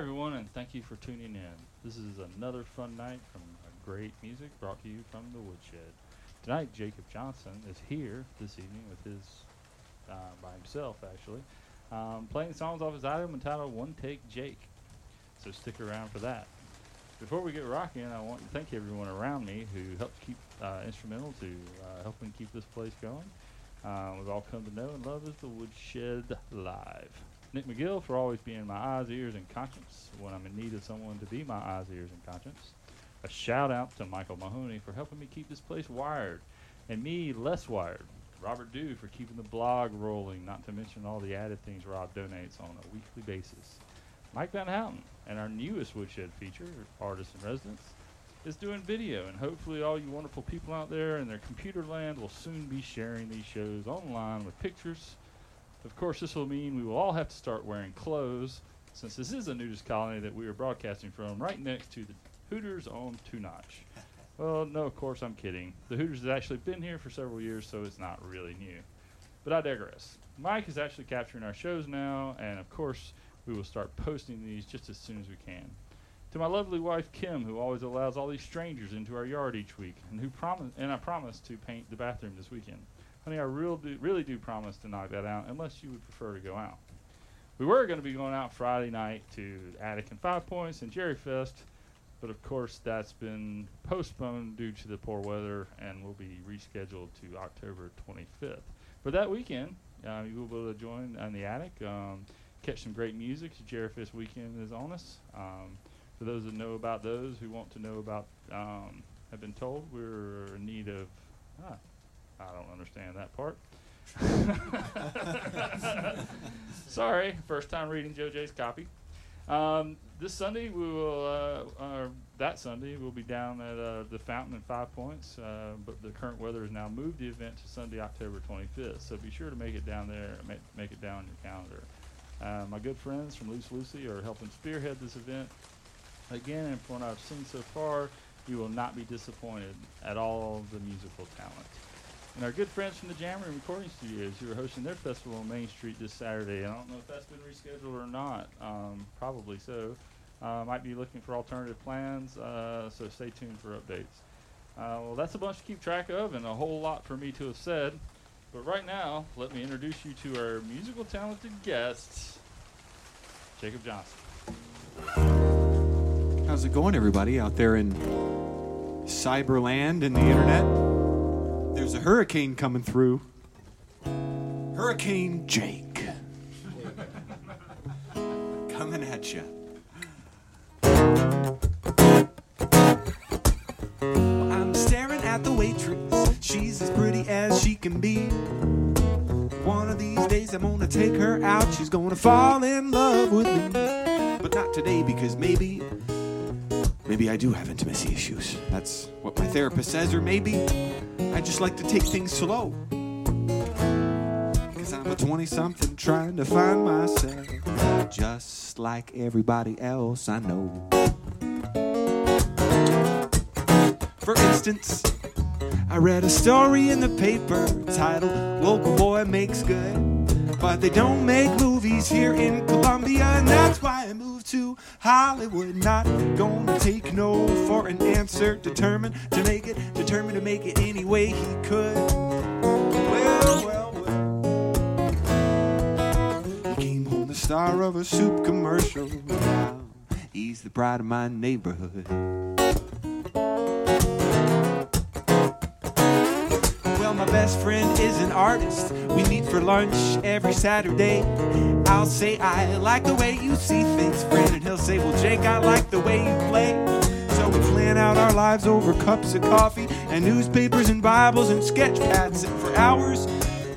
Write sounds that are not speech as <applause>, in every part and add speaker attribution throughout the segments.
Speaker 1: everyone, and thank you for tuning in. This is another fun night from great music brought to you from the Woodshed. Tonight, Jacob Johnson is here this evening with his, uh, by himself actually, um, playing songs off his album entitled One Take Jake. So stick around for that. Before we get rocking, I want to thank everyone around me who helped keep uh, instrumental to uh, helping keep this place going. Uh, we've all come to know and love as the Woodshed Live. Nick McGill for always being my eyes, ears, and conscience when I'm in need of someone to be my eyes, ears, and conscience. A shout out to Michael Mahoney for helping me keep this place wired, and me less wired. Robert Dew for keeping the blog rolling, not to mention all the added things Rob donates on a weekly basis. Mike Van Houten and our newest Woodshed feature, Artists in Residence, is doing video, and hopefully all you wonderful people out there in their computer land will soon be sharing these shows online with pictures of course, this will mean we will all have to start wearing clothes, since this is a nudist colony that we are broadcasting from right next to the Hooters on Two Notch. Well, no, of course, I'm kidding. The Hooters has actually been here for several years, so it's not really new. But I digress. Mike is actually capturing our shows now, and of course, we will start posting these just as soon as we can. To my lovely wife Kim, who always allows all these strangers into our yard each week, and who promise and I promise to paint the bathroom this weekend. Honey, I real do, really do promise to knock that out, unless you would prefer to go out. We were going to be going out Friday night to Attic and Five Points and Jerry Fest, but of course that's been postponed due to the poor weather and will be rescheduled to October 25th. But that weekend, uh, you will be able to join in the Attic, um, catch some great music. Jerry Fest weekend is on us. Um, for those that know about those, who want to know about, um, have been told, we're in need of. Ah, I don't understand that part. <laughs> Sorry, first time reading Joe J's copy. Um, this Sunday we will, uh, uh, that Sunday we'll be down at uh, the Fountain in Five Points, uh, but the current weather has now moved the event to Sunday, October 25th. So be sure to make it down there, make, make it down on your calendar. Uh, my good friends from Loose Lucy are helping spearhead this event. Again, and from what I've seen so far, you will not be disappointed at all the musical talent. And our good friends from the Jammer Recording Studios who are hosting their festival on Main Street this Saturday. I don't know if that's been rescheduled or not. Um, probably so. Uh, might be looking for alternative plans, uh, so stay tuned for updates. Uh, well, that's a bunch to keep track of and a whole lot for me to have said. But right now, let me introduce you to our musical talented guest, Jacob Johnson.
Speaker 2: How's it going, everybody out there in cyberland and the internet? There's a hurricane coming through. Hurricane Jake. <laughs> coming at you. I'm staring at the waitress. She's as pretty as she can be. One of these days I'm gonna take her out. She's gonna fall in love with me. But not today because maybe Maybe I do have intimacy issues. That's what my therapist says, or maybe I just like to take things slow. Cause I'm a 20 something trying to find myself, just like everybody else I know. For instance, I read a story in the paper titled Local Boy Makes Good, but they don't make movies here in Columbia, and that's why I moved to Hollywood. Not gonna take no for an answer. Determined to make it, determined to make it any way he could. Well, well, well. He came home the star of a soup commercial. Now he's the pride of my neighborhood. Best friend is an artist. We meet for lunch every Saturday. I'll say, I like the way you see things, friend. And he'll say, Well, Jake, I like the way you play. So we plan out our lives over cups of coffee and newspapers and Bibles and sketch pads for hours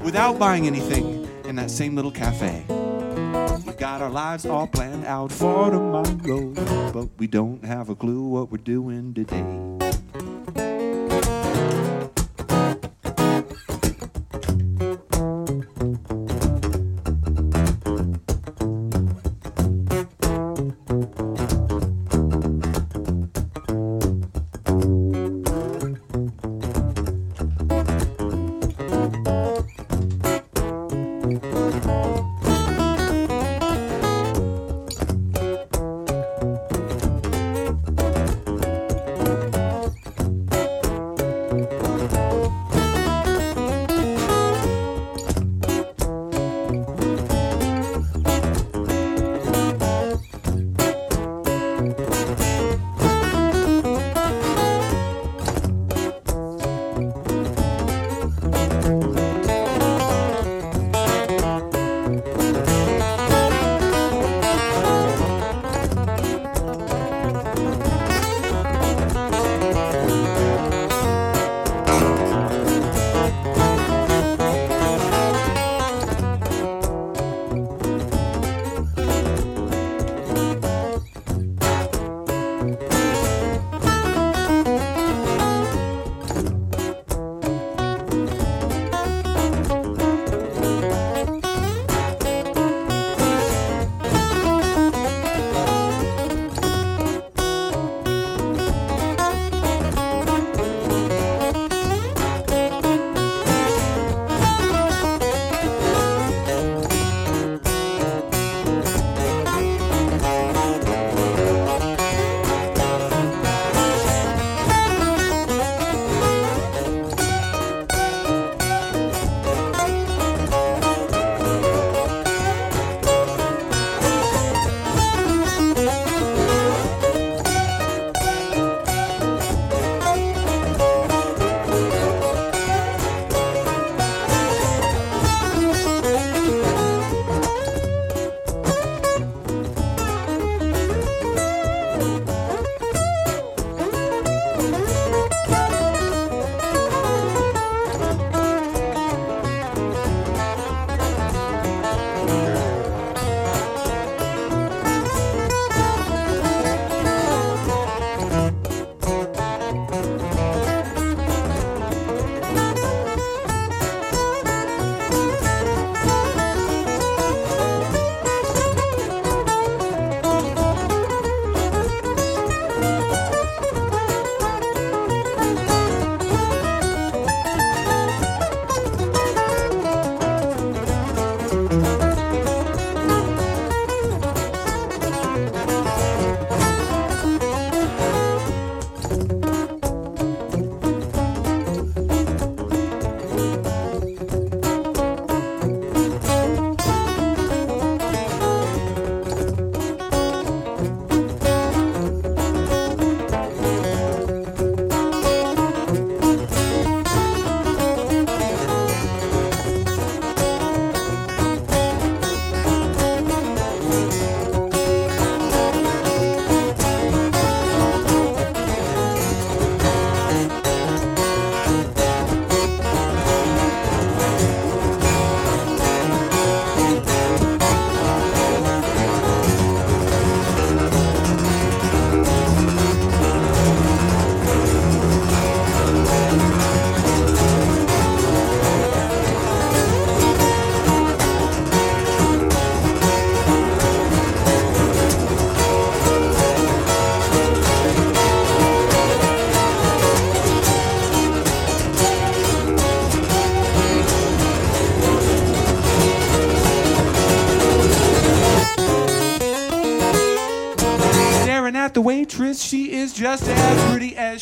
Speaker 2: without buying anything in that same little cafe. We got our lives all planned out for tomorrow, but we don't have a clue what we're doing today.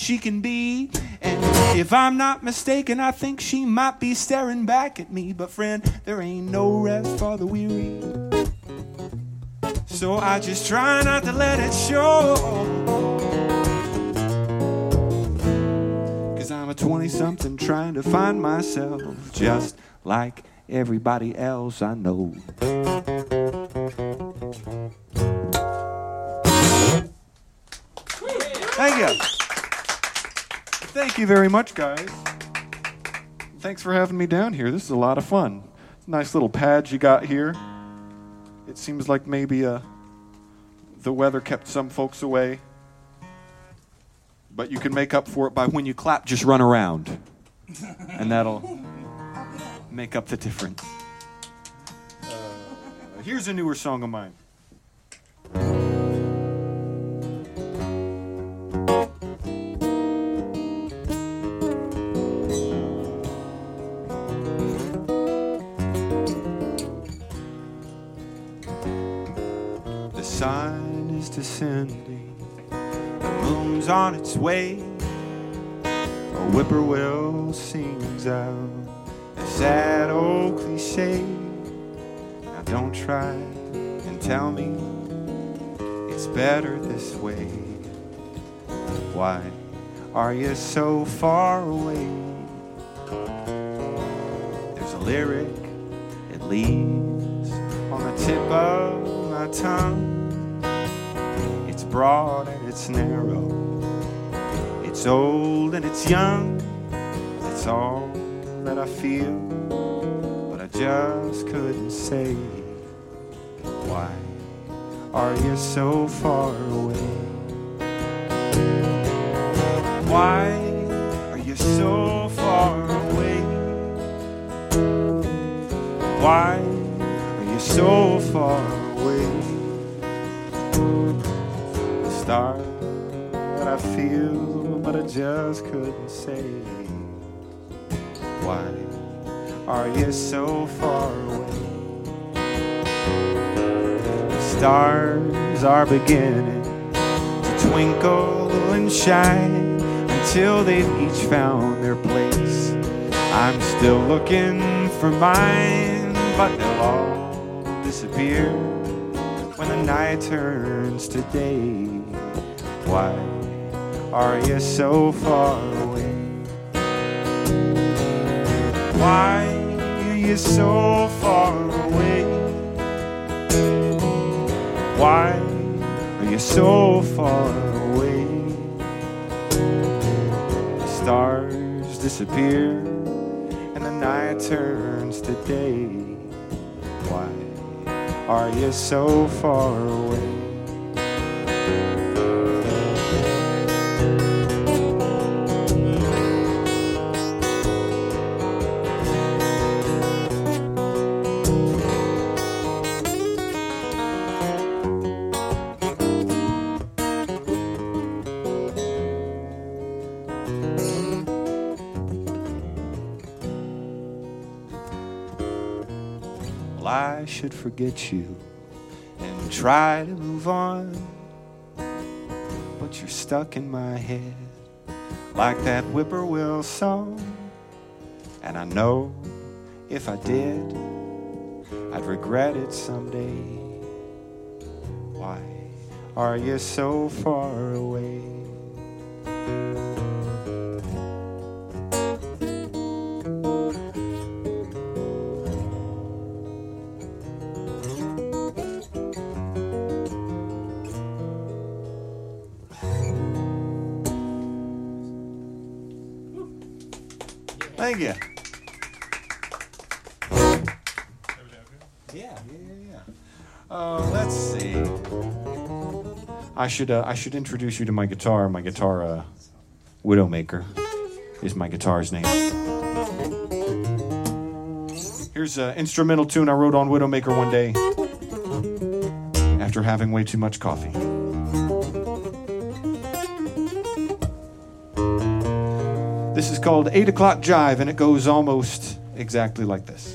Speaker 2: She can be. And if I'm not mistaken, I think she might be staring back at me. But friend, there ain't no rest for the weary. So I just try not to let it show. Cause I'm a 20 something trying to find myself just like everybody else I know. Thank you very much, guys. Thanks for having me down here. This is a lot of fun. Nice little pads you got here. It seems like maybe uh, the weather kept some folks away. But you can make up for it by when you clap, just run around. And that'll make up the difference. Uh, here's a newer song of mine. Descending, the moon's on its way. A whippoorwill sings out a sad old cliche. Now don't try and tell me it's better this way. Why are you so far away? There's a lyric, it leaves on the tip of my tongue. Broad and it's narrow, it's old and it's young. It's all that I feel, but I just couldn't say. Why are you so far away? Why are you so far away? Why are you so far away? The star that I feel, but I just couldn't say. Why are you so far away? Stars are beginning to twinkle and shine until they've each found their place. I'm still looking for mine, but they'll all disappear when the night turns to day. Why are you so far away? Why are you so far away? Why are you so far away? The stars disappear and the night turns to day. Are you so far away? Should forget you and try to move on. But you're stuck in my head like that whippoorwill song. And I know if I did, I'd regret it someday. Why are you so far away? You. Yeah, yeah, yeah. Uh, let's see. I should uh, I should introduce you to my guitar. My guitar, uh, Widowmaker, is my guitar's name. Here's an instrumental tune I wrote on Widowmaker one day after having way too much coffee. This is called 8 O'Clock Jive, and it goes almost exactly like this.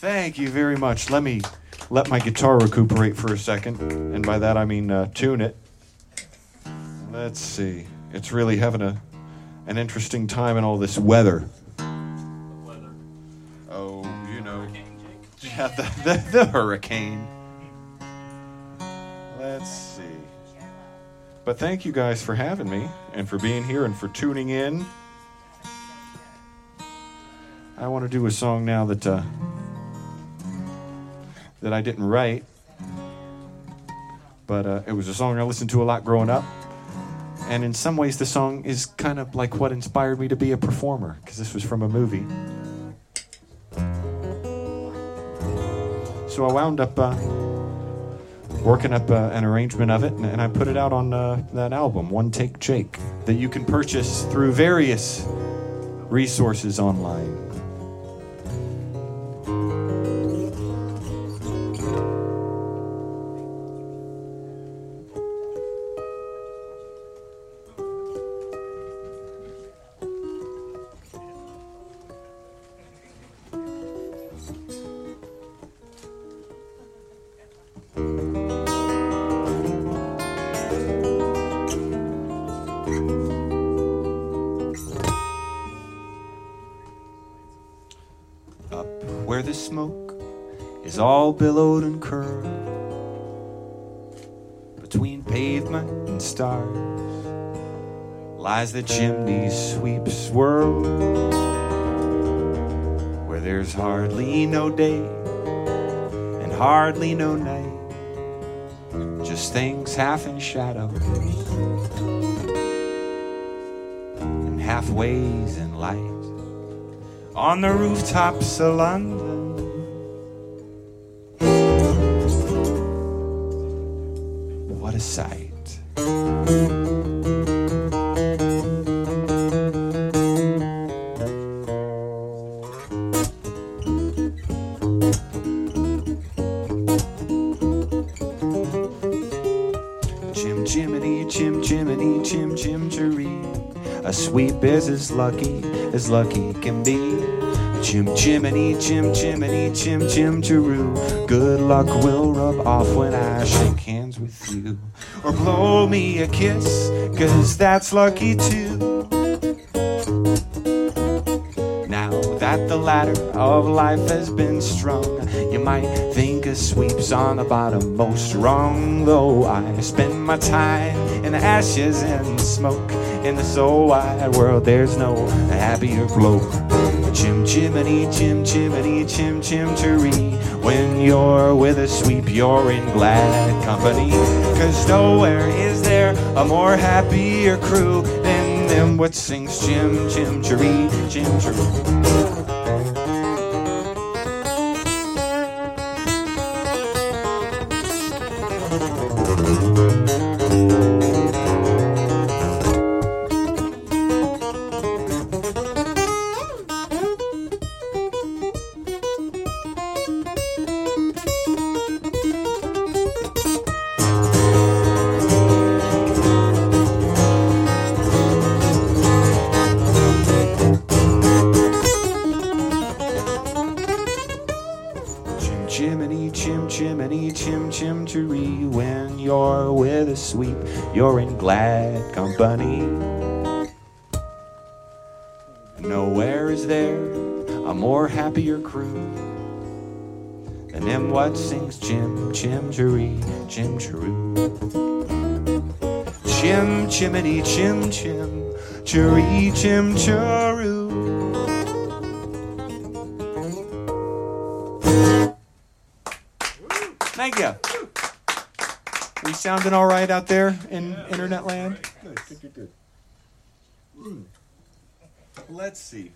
Speaker 2: Thank you very much. Let me let my guitar recuperate for a second, and by that I mean uh, tune it. Let's see. It's really having a an interesting time in all this weather. weather. Oh, you know, yeah, the, the, the hurricane. Let's see. But thank you guys for having me and for being here and for tuning in. I want to do a song now that uh, that I didn't write, but uh, it was a song I listened to a lot growing up. And in some ways, the song is kind of like what inspired me to be a performer, because this was from a movie. So I wound up uh, working up uh, an arrangement of it, and, and I put it out on uh, that album, One Take Jake, that you can purchase through various resources online. The chimney sweep swirl where there's hardly no day and hardly no night just things half in shadow and halfways in light on the rooftops of London. Lucky can be. Chim chimney, chim chimney, chim chim chiroo. Good luck will rub off when I shake hands with you. Or blow me a kiss, cause that's lucky too. Now that the ladder of life has been strung, you might think a sweep's on the bottom most rung. Though I spend my time in ashes and smoke in the so wide world, there's no happier bloke. Chim chimney, chim chimney, chim chim chiree. When you're with a sweep, you're in glad company. Cause nowhere is there a more happier crew than them what sings chim chim chiree, company. Nowhere is there a more happier crew than them what sings chim chim chiree, chim chiroo. Chim chimney, chim chim, chiree, chim chiroo. Thank you. We sounding all right out there in internet land? Good, good, good, good. Hmm. Let's see.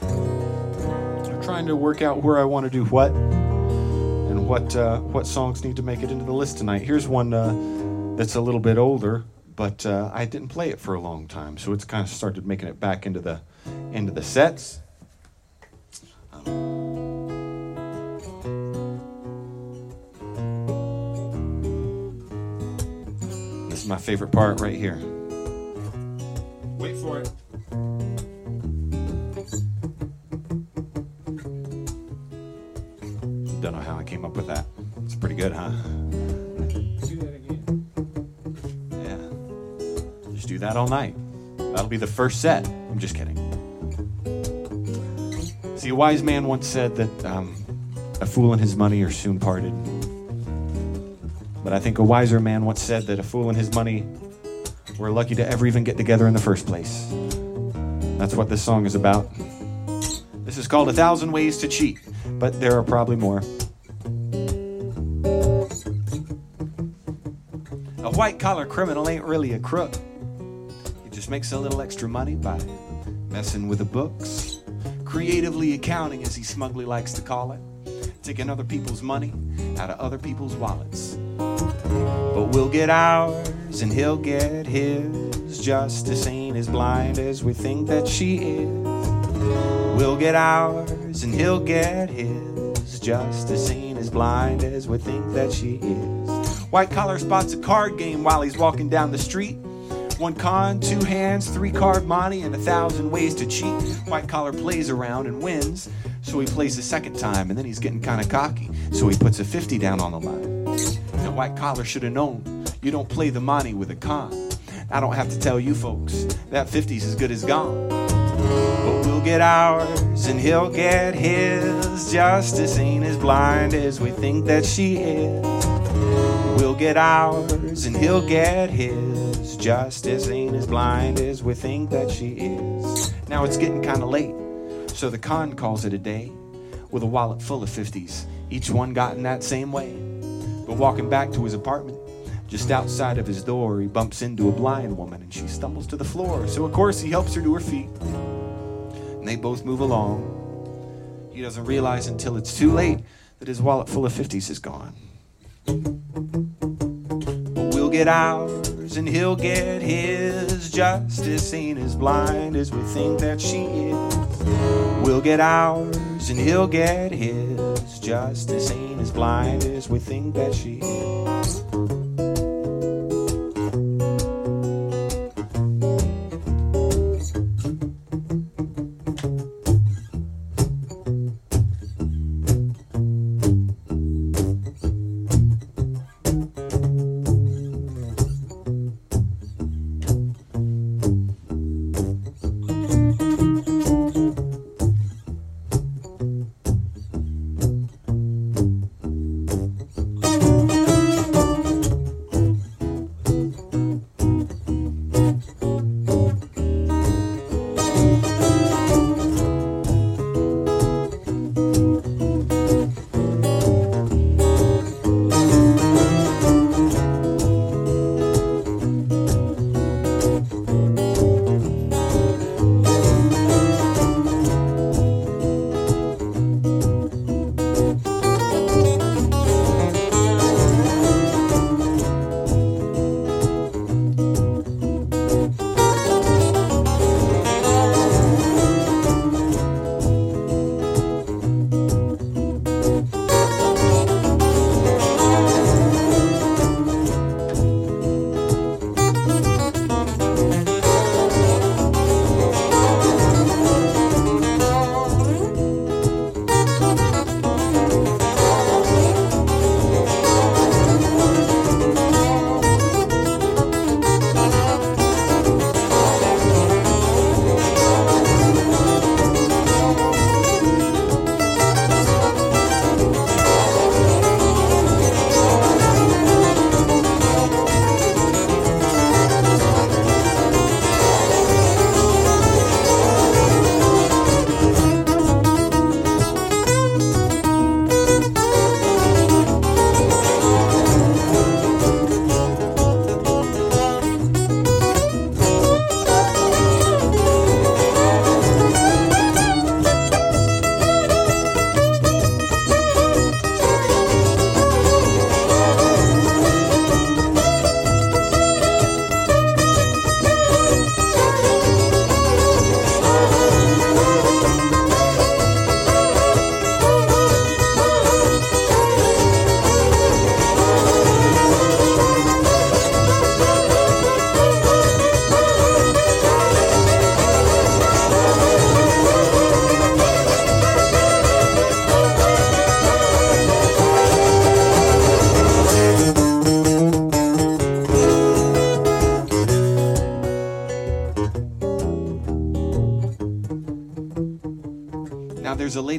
Speaker 2: I'm trying to work out where I want to do what and what uh, what songs need to make it into the list tonight. Here's one uh, that's a little bit older, but uh, I didn't play it for a long time, so it's kind of started making it back into the into the sets. This is my favorite part right here. Wait for it. Don't know how I came up with that. It's pretty good, huh?
Speaker 3: Do that again.
Speaker 2: Yeah. Just do that all night. That'll be the first set. I'm just kidding. See, a wise man once said that um, a fool and his money are soon parted. But I think a wiser man once said that a fool and his money were lucky to ever even get together in the first place. That's what this song is about. This is called A Thousand Ways to Cheat, but there are probably more. A white collar criminal ain't really a crook. He just makes a little extra money by messing with the books. Creatively accounting, as he smugly likes to call it. Taking other people's money out of other people's wallets. But we'll get ours and he'll get his. Justice ain't as blind as we think that she is. We'll get ours and he'll get his. Justice ain't as blind as we think that she is. White collar spots a card game while he's walking down the street. One con, two hands, three card money, and a thousand ways to cheat. White collar plays around and wins, so he plays a second time, and then he's getting kind of cocky, so he puts a 50 down on the line. White collar should have known you don't play the money with a con. I don't have to tell you folks that 50's as good as gone. But we'll get ours and he'll get his. Justice ain't as blind as we think that she is. We'll get ours and he'll get his. Justice ain't as blind as we think that she is. Now it's getting kind of late, so the con calls it a day with a wallet full of 50s, each one got in that same way. But walking back to his apartment, just outside of his door, he bumps into a blind woman and she stumbles to the floor. So, of course, he helps her to her feet. And they both move along. He doesn't realize until it's too late that his wallet full of 50s is gone. But we'll get ours and he'll get his. Justice ain't as blind as we think that she is. We'll get ours and he'll get his. Justice ain't as blind as we think that she is.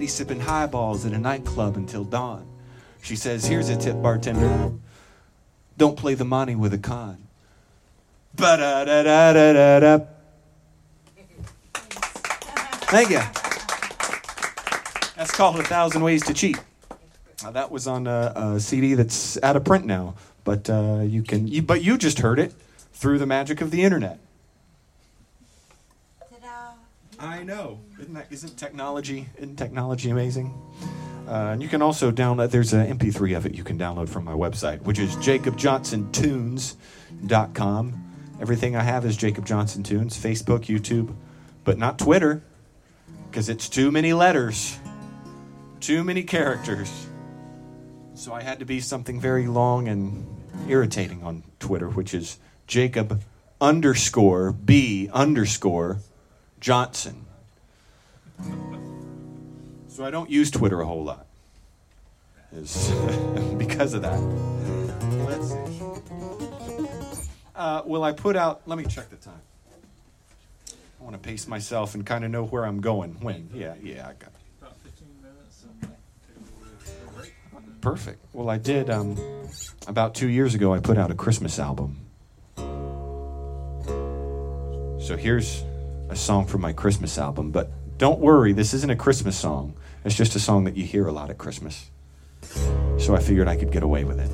Speaker 2: Sipping highballs at a nightclub until dawn. She says, Here's a tip, bartender. Don't play the money with a con. Ba da da da da da da. Thank you. That's called A Thousand Ways to Cheat. That was on a, a CD that's out of print now, but uh, you can. You, but you just heard it through the magic of the internet. I know. Isn't technology isn't technology amazing? Uh, and you can also download. There's an MP3 of it you can download from my website, which is jacobjohnsontunes.com. Everything I have is Jacob Johnson Tunes, Facebook, YouTube, but not Twitter, because it's too many letters, too many characters. So I had to be something very long and irritating on Twitter, which is Jacob underscore B underscore Johnson. <laughs> So I don't use Twitter a whole lot. Is <laughs> because of that. Let's see. Uh, will I put out? Let me check the time. I want to pace myself and kind of know where I'm going. When? Yeah, yeah, I got. It.
Speaker 1: About 15 minutes and take a little break.
Speaker 2: Perfect. Well, I did. Um, about two years ago, I put out a Christmas album. So here's a song from my Christmas album. But don't worry, this isn't a Christmas song. It's just a song that you hear a lot at Christmas. So I figured I could get away with it.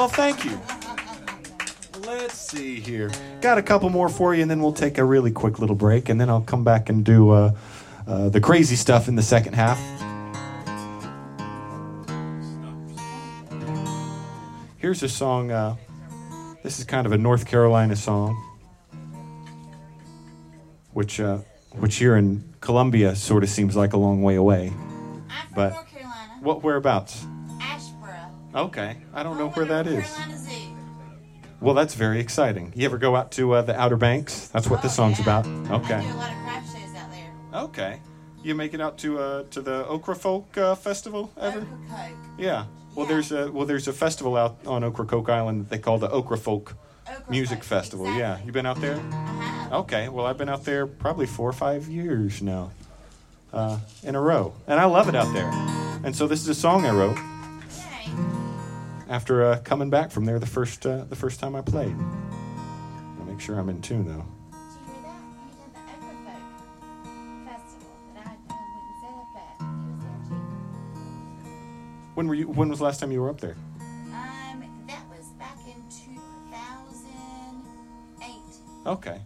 Speaker 2: Well, thank you. Let's see here. Got a couple more for you, and then we'll take a really quick little break, and then I'll come back and do uh, uh, the crazy stuff in the second half. Here's a song. Uh, this is kind of a North Carolina song, which uh, which here in Columbia sort of seems like a long way away.
Speaker 4: I'm from
Speaker 2: But-
Speaker 4: North Carolina.
Speaker 2: What whereabouts? Okay, I don't know where that is. Well, that's very exciting. You ever go out to uh, the Outer Banks? That's what
Speaker 4: Oh,
Speaker 2: this song's
Speaker 4: yeah.
Speaker 2: about.
Speaker 4: I
Speaker 2: Okay.
Speaker 4: do a lot of craft shows out there.
Speaker 2: Okay. You make it out to uh, to the Ocrafolk uh, Festival ever?
Speaker 4: Ocracoke.
Speaker 2: Yeah. Well,
Speaker 4: Yeah.
Speaker 2: there's a well, there's a festival out on Ocracoke Island that they call the Ocrafolk Music Festival. Yeah.
Speaker 4: exactly.
Speaker 2: You been out there?
Speaker 4: I.
Speaker 2: Okay. Well, I've been out there probably four or five years now, uh, in a row, and I love it out there. And so this is a song I wrote
Speaker 4: Yay.
Speaker 2: After uh, coming back from there the first uh, the first time I played. I'll make sure I'm in tune though.
Speaker 4: Did you hear that? He did the Ocracoke Festival that I went and set up at. He was there too.
Speaker 2: When were you? When was the last time you were up there?
Speaker 4: Um, that was back in 2008.
Speaker 2: Okay.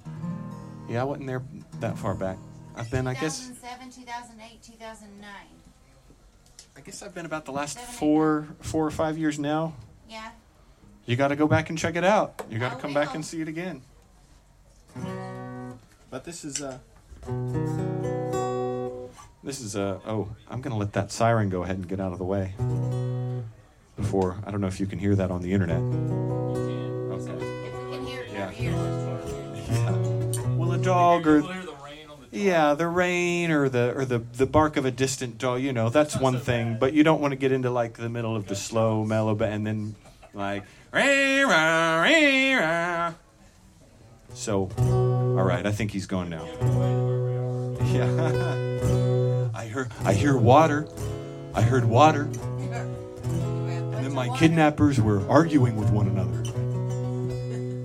Speaker 2: Yeah, I wasn't there that far back. I've been, I guess,
Speaker 4: 2007, 2008, 2009.
Speaker 2: I guess I've been about the last
Speaker 4: Seven, eight,
Speaker 2: four, four or five years now.
Speaker 4: Yeah.
Speaker 2: You got to go back and check it out. You got to
Speaker 4: I
Speaker 2: come back and see it again. But this is uh This is uh oh, I'm going to let that siren go ahead and get out of the way. Before, I don't know if you can hear that on the internet. Okay.
Speaker 4: If we can hear it
Speaker 2: Yeah.
Speaker 4: over here.
Speaker 2: Yeah. Well, a dog or yeah, the rain or the or the the bark of a distant dog, you know, that's one thing. But you don't want to get into like the middle of the slow mellow, and then like. "Rah, rah, rah, rah." So, all right, I think he's gone now. <laughs> Yeah. I heard I hear water. I heard water, and then my kidnappers were arguing with one another.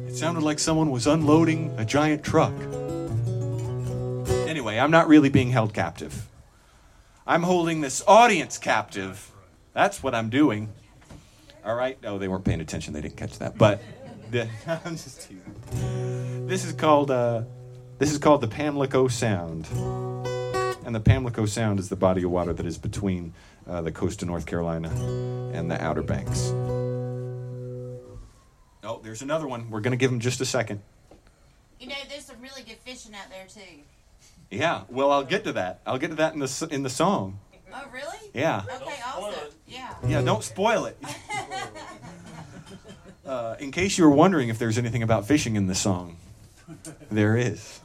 Speaker 2: It sounded like someone was unloading a giant truck. I'm not really being held captive. I'm holding this audience captive. That's what I'm doing. All right. Oh, they weren't paying attention. They didn't catch that. But <laughs> the, <laughs> I'm just teasing. This is called uh, this is called the Pamlico Sound, and the Pamlico Sound is the body of water that is between uh, the coast of North Carolina and the Outer Banks. Oh, there's another one. We're gonna give them just a second.
Speaker 4: You know, there's some really good fishing out there too.
Speaker 2: Yeah. Well, I'll get to that. I'll get to that in the in the song.
Speaker 4: Oh, really?
Speaker 2: Yeah.
Speaker 4: Okay, awesome. Yeah.
Speaker 2: Yeah, don't spoil it. <laughs> Uh, in case you were wondering if there's anything about fishing in the song, there is.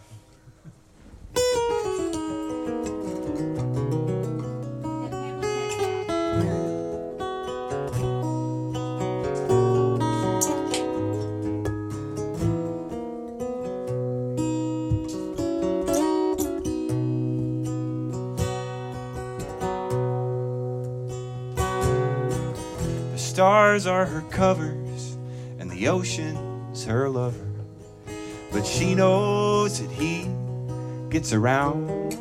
Speaker 2: Stars are her covers, and the ocean's her lover. But she knows that he gets around.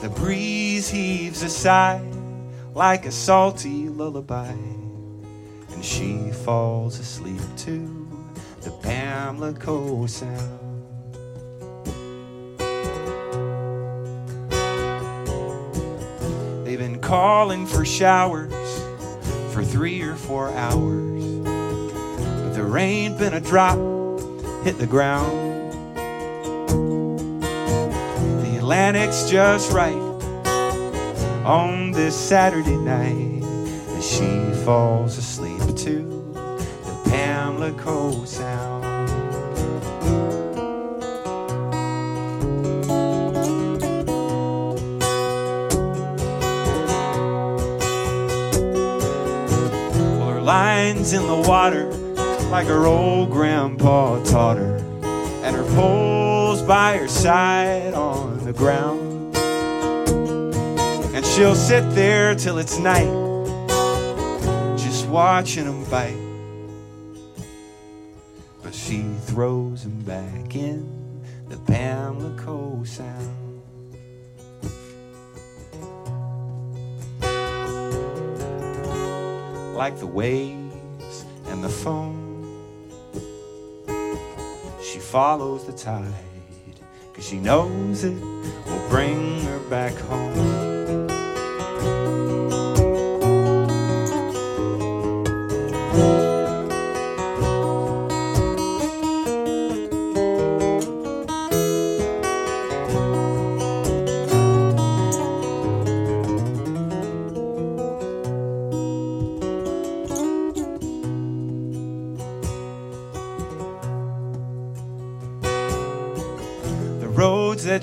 Speaker 2: The breeze heaves a sigh like a salty lullaby, and she falls asleep to the Pamlico sound. They've been calling for showers for three or four hours, but there ain't been a drop hit the ground. The Atlantic's just right on this Saturday night as she falls asleep to the Pamlico sound. Lines in the water like her old grandpa taught her, and her poles by her side on the ground. And she'll sit there till it's night, just watching them bite. But she throws them back in the Pamlico Sound. Like the waves and the foam. She follows the tide, cause she knows it will bring her back home.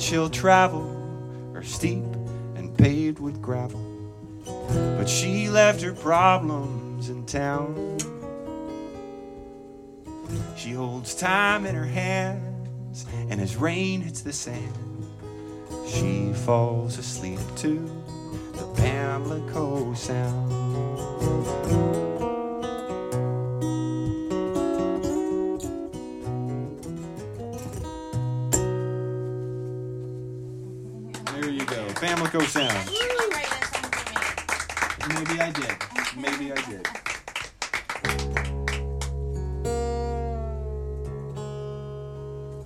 Speaker 2: She'll travel are steep and paved with gravel. But she left her problems in town. She holds time in her hands, and as rain hits the sand, she falls asleep to the Pamlico sound. There you go, Pamlico sound.
Speaker 4: You can write that song for me.
Speaker 2: Maybe I did. Maybe I did.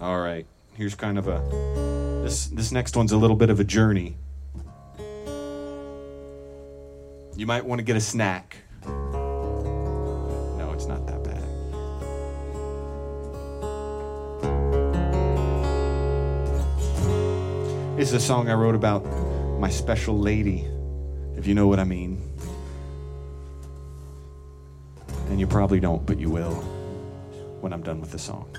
Speaker 2: All right. Here's kind of a this this next one's a little bit of a journey. You might want to get a snack. This is a song I wrote about my special lady, if you know what I mean. And you probably don't, but you will when I'm done with the song.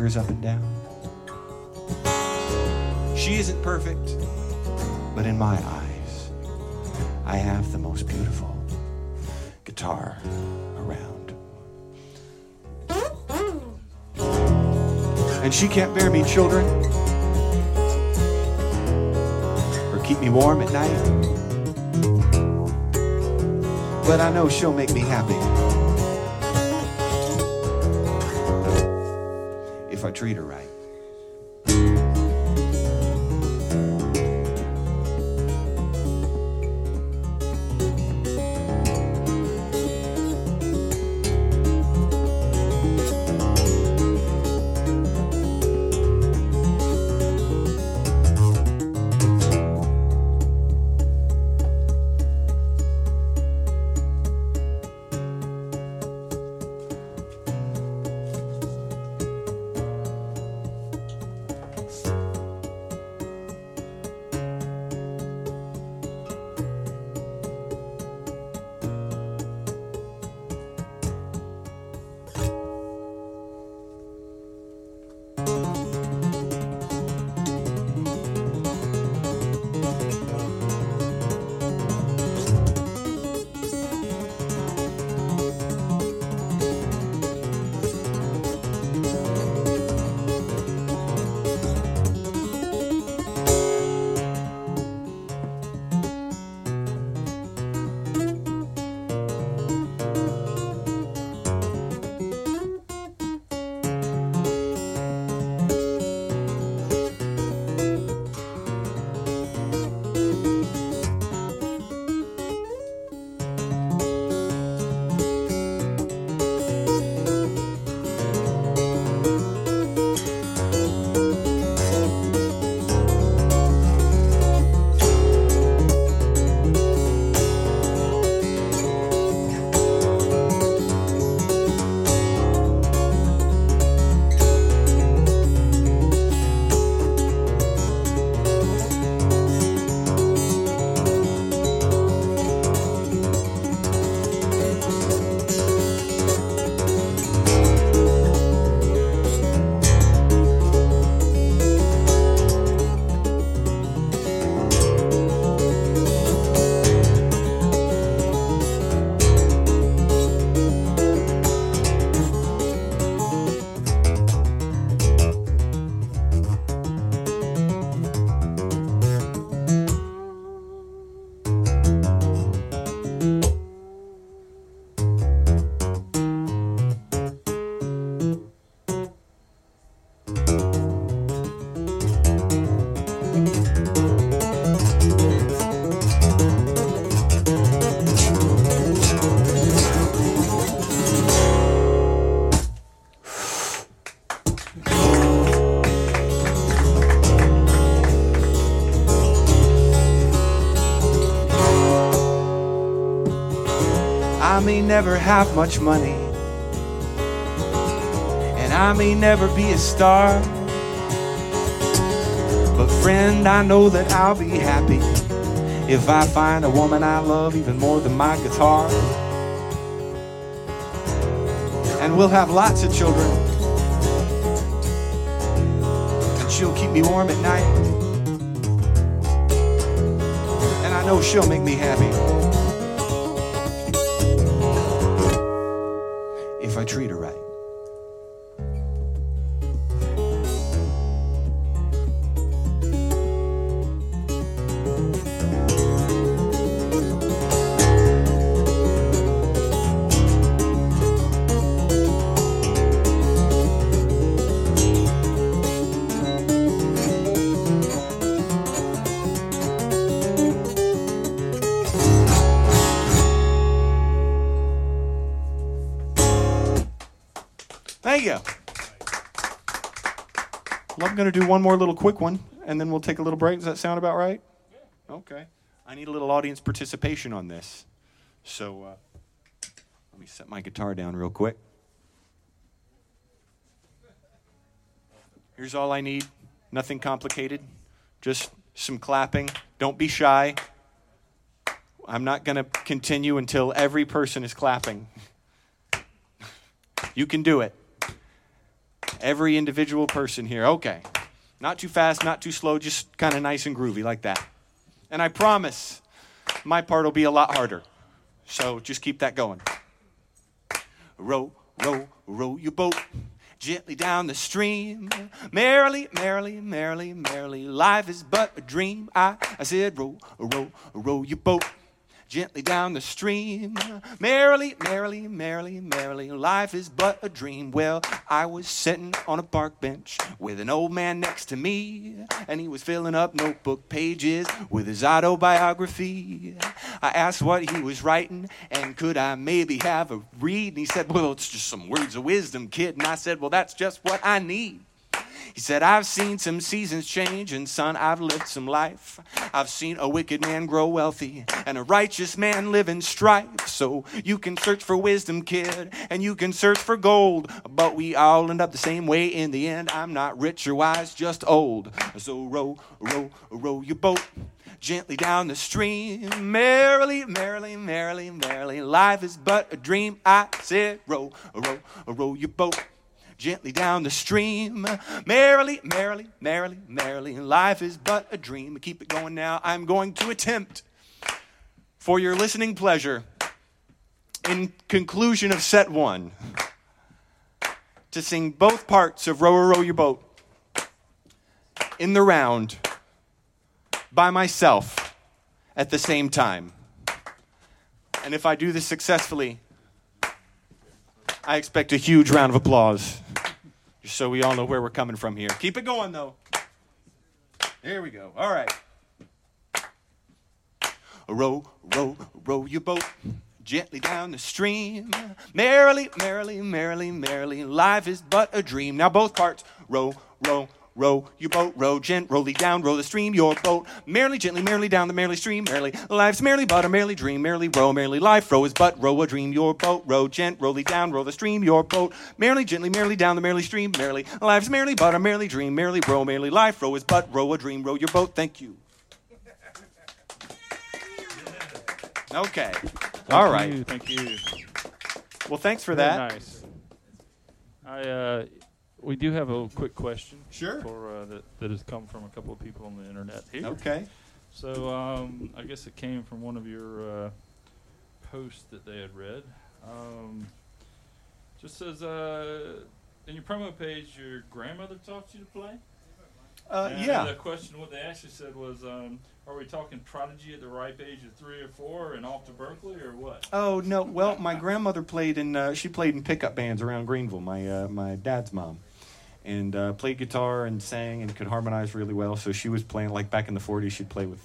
Speaker 2: Fingers up and down. She isn't perfect, but in my eyes, I have the most beautiful guitar around. And she can't bear me children or keep me warm at night. But I know she'll make me happy treat her right. Never have much money, and I may never be a star. But, friend, I know that I'll be happy if I find a woman I love even more than my guitar. And we'll have lots of children. And she'll keep me warm at night. And I know she'll make me happy. One more little quick one, and then we'll take a little break. Does that sound about right? Yeah. Okay. I need a little audience participation on this. So uh, let me set my guitar down real quick. Here's all I need nothing complicated, just some clapping. Don't be shy. I'm not going to continue until every person is clapping. <laughs> You can do it. Every individual person here. Okay. Not too fast, not too slow, just kind of nice and groovy like that. And I promise my part will be a lot harder. So just keep that going. Row, row, row your boat gently down the stream. Merrily, merrily, merrily, merrily, life is but a dream. I, I said, row, row, row your boat gently down the stream. Merrily, merrily, merrily, merrily, life is but a dream. Well, I was sitting on a park bench with an old man next to me, and he was filling up notebook pages with his autobiography. I asked what he was writing, and could I maybe have a read? And he said, Well, it's just some words of wisdom, kid. And I said, Well, that's just what I need. He said, I've seen some seasons change, and son, I've lived some life. I've seen a wicked man grow wealthy, and a righteous man live in strife. So you can search for wisdom, kid, and you can search for gold, but we all end up the same way in the end. I'm not rich or wise, just old. So row, row, row your boat gently down the stream. Merrily, merrily, merrily, merrily, life is but a dream. I said, row, row, row your boat gently down the stream. Merrily, merrily, merrily, merrily, life is but a dream. Keep it going now. I'm going to attempt, for your listening pleasure, in conclusion of set one, to sing both parts of Row, Row Your Boat in the round by myself at the same time. And if I do this successfully, I expect a huge round of applause. Just so we all know where we're coming from here. Keep it going, though. There we go. All right. Row, row, row your boat gently down the stream. Merrily, merrily, merrily, merrily, life is but a dream. Now, both parts. Row, row, row your boat, row gently rowly down, row the stream, your boat. Merrily, gently, merrily down the merrily stream, merrily. Life's merrily but a merrily dream, merrily row, merrily life. Row is but row a dream, your boat, row gently down, row the stream, your boat. Merrily, gently, merrily down the merrily stream, merrily. Life's merrily but a merrily dream, merrily row, merrily life. Row is but row a dream, row your boat. Thank you. Okay. All
Speaker 1: Thank
Speaker 2: right.
Speaker 1: you, thank you.
Speaker 2: Well, thanks for
Speaker 1: Very
Speaker 2: that.
Speaker 1: nice. I uh, we do have a quick question.
Speaker 2: Sure.
Speaker 1: For uh, that that has come from a couple of people on the internet here.
Speaker 2: Okay.
Speaker 1: So um, I guess it came from one of your uh, posts that they had read. Um, just says uh, in your promo page, your grandmother taught you to play.
Speaker 2: Uh,
Speaker 1: And
Speaker 2: yeah.
Speaker 1: The question what they actually said was, um, are we talking prodigy at the ripe age of three or four and off to Berkeley or what?
Speaker 2: Oh no! Well, my grandmother played in uh, she played in pickup bands around Greenville. My uh, my dad's mom, and uh, played guitar and sang and could harmonize really well. So she was playing like back in the '40s. She'd play with,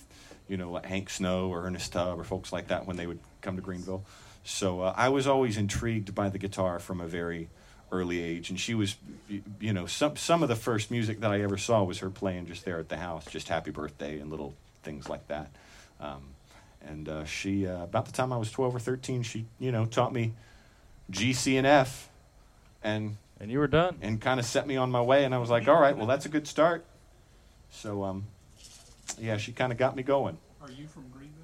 Speaker 2: you know, like Hank Snow or Ernest Tubb or folks like that when they would come to Greenville. So uh, I was always intrigued by the guitar from a very early age, and she was, you know, some some of the first music that I ever saw was her playing just there at the house, just Happy Birthday and little things like that. Um, And uh, she, uh, about the time I was 12 or 13, she, you know, taught me G, C, and F, and
Speaker 1: And you were done.
Speaker 2: and kind of set me on my way. And I was like, all right, well, that's a good start. So, um, yeah, she kind of got me going.
Speaker 3: Are you from Greenville?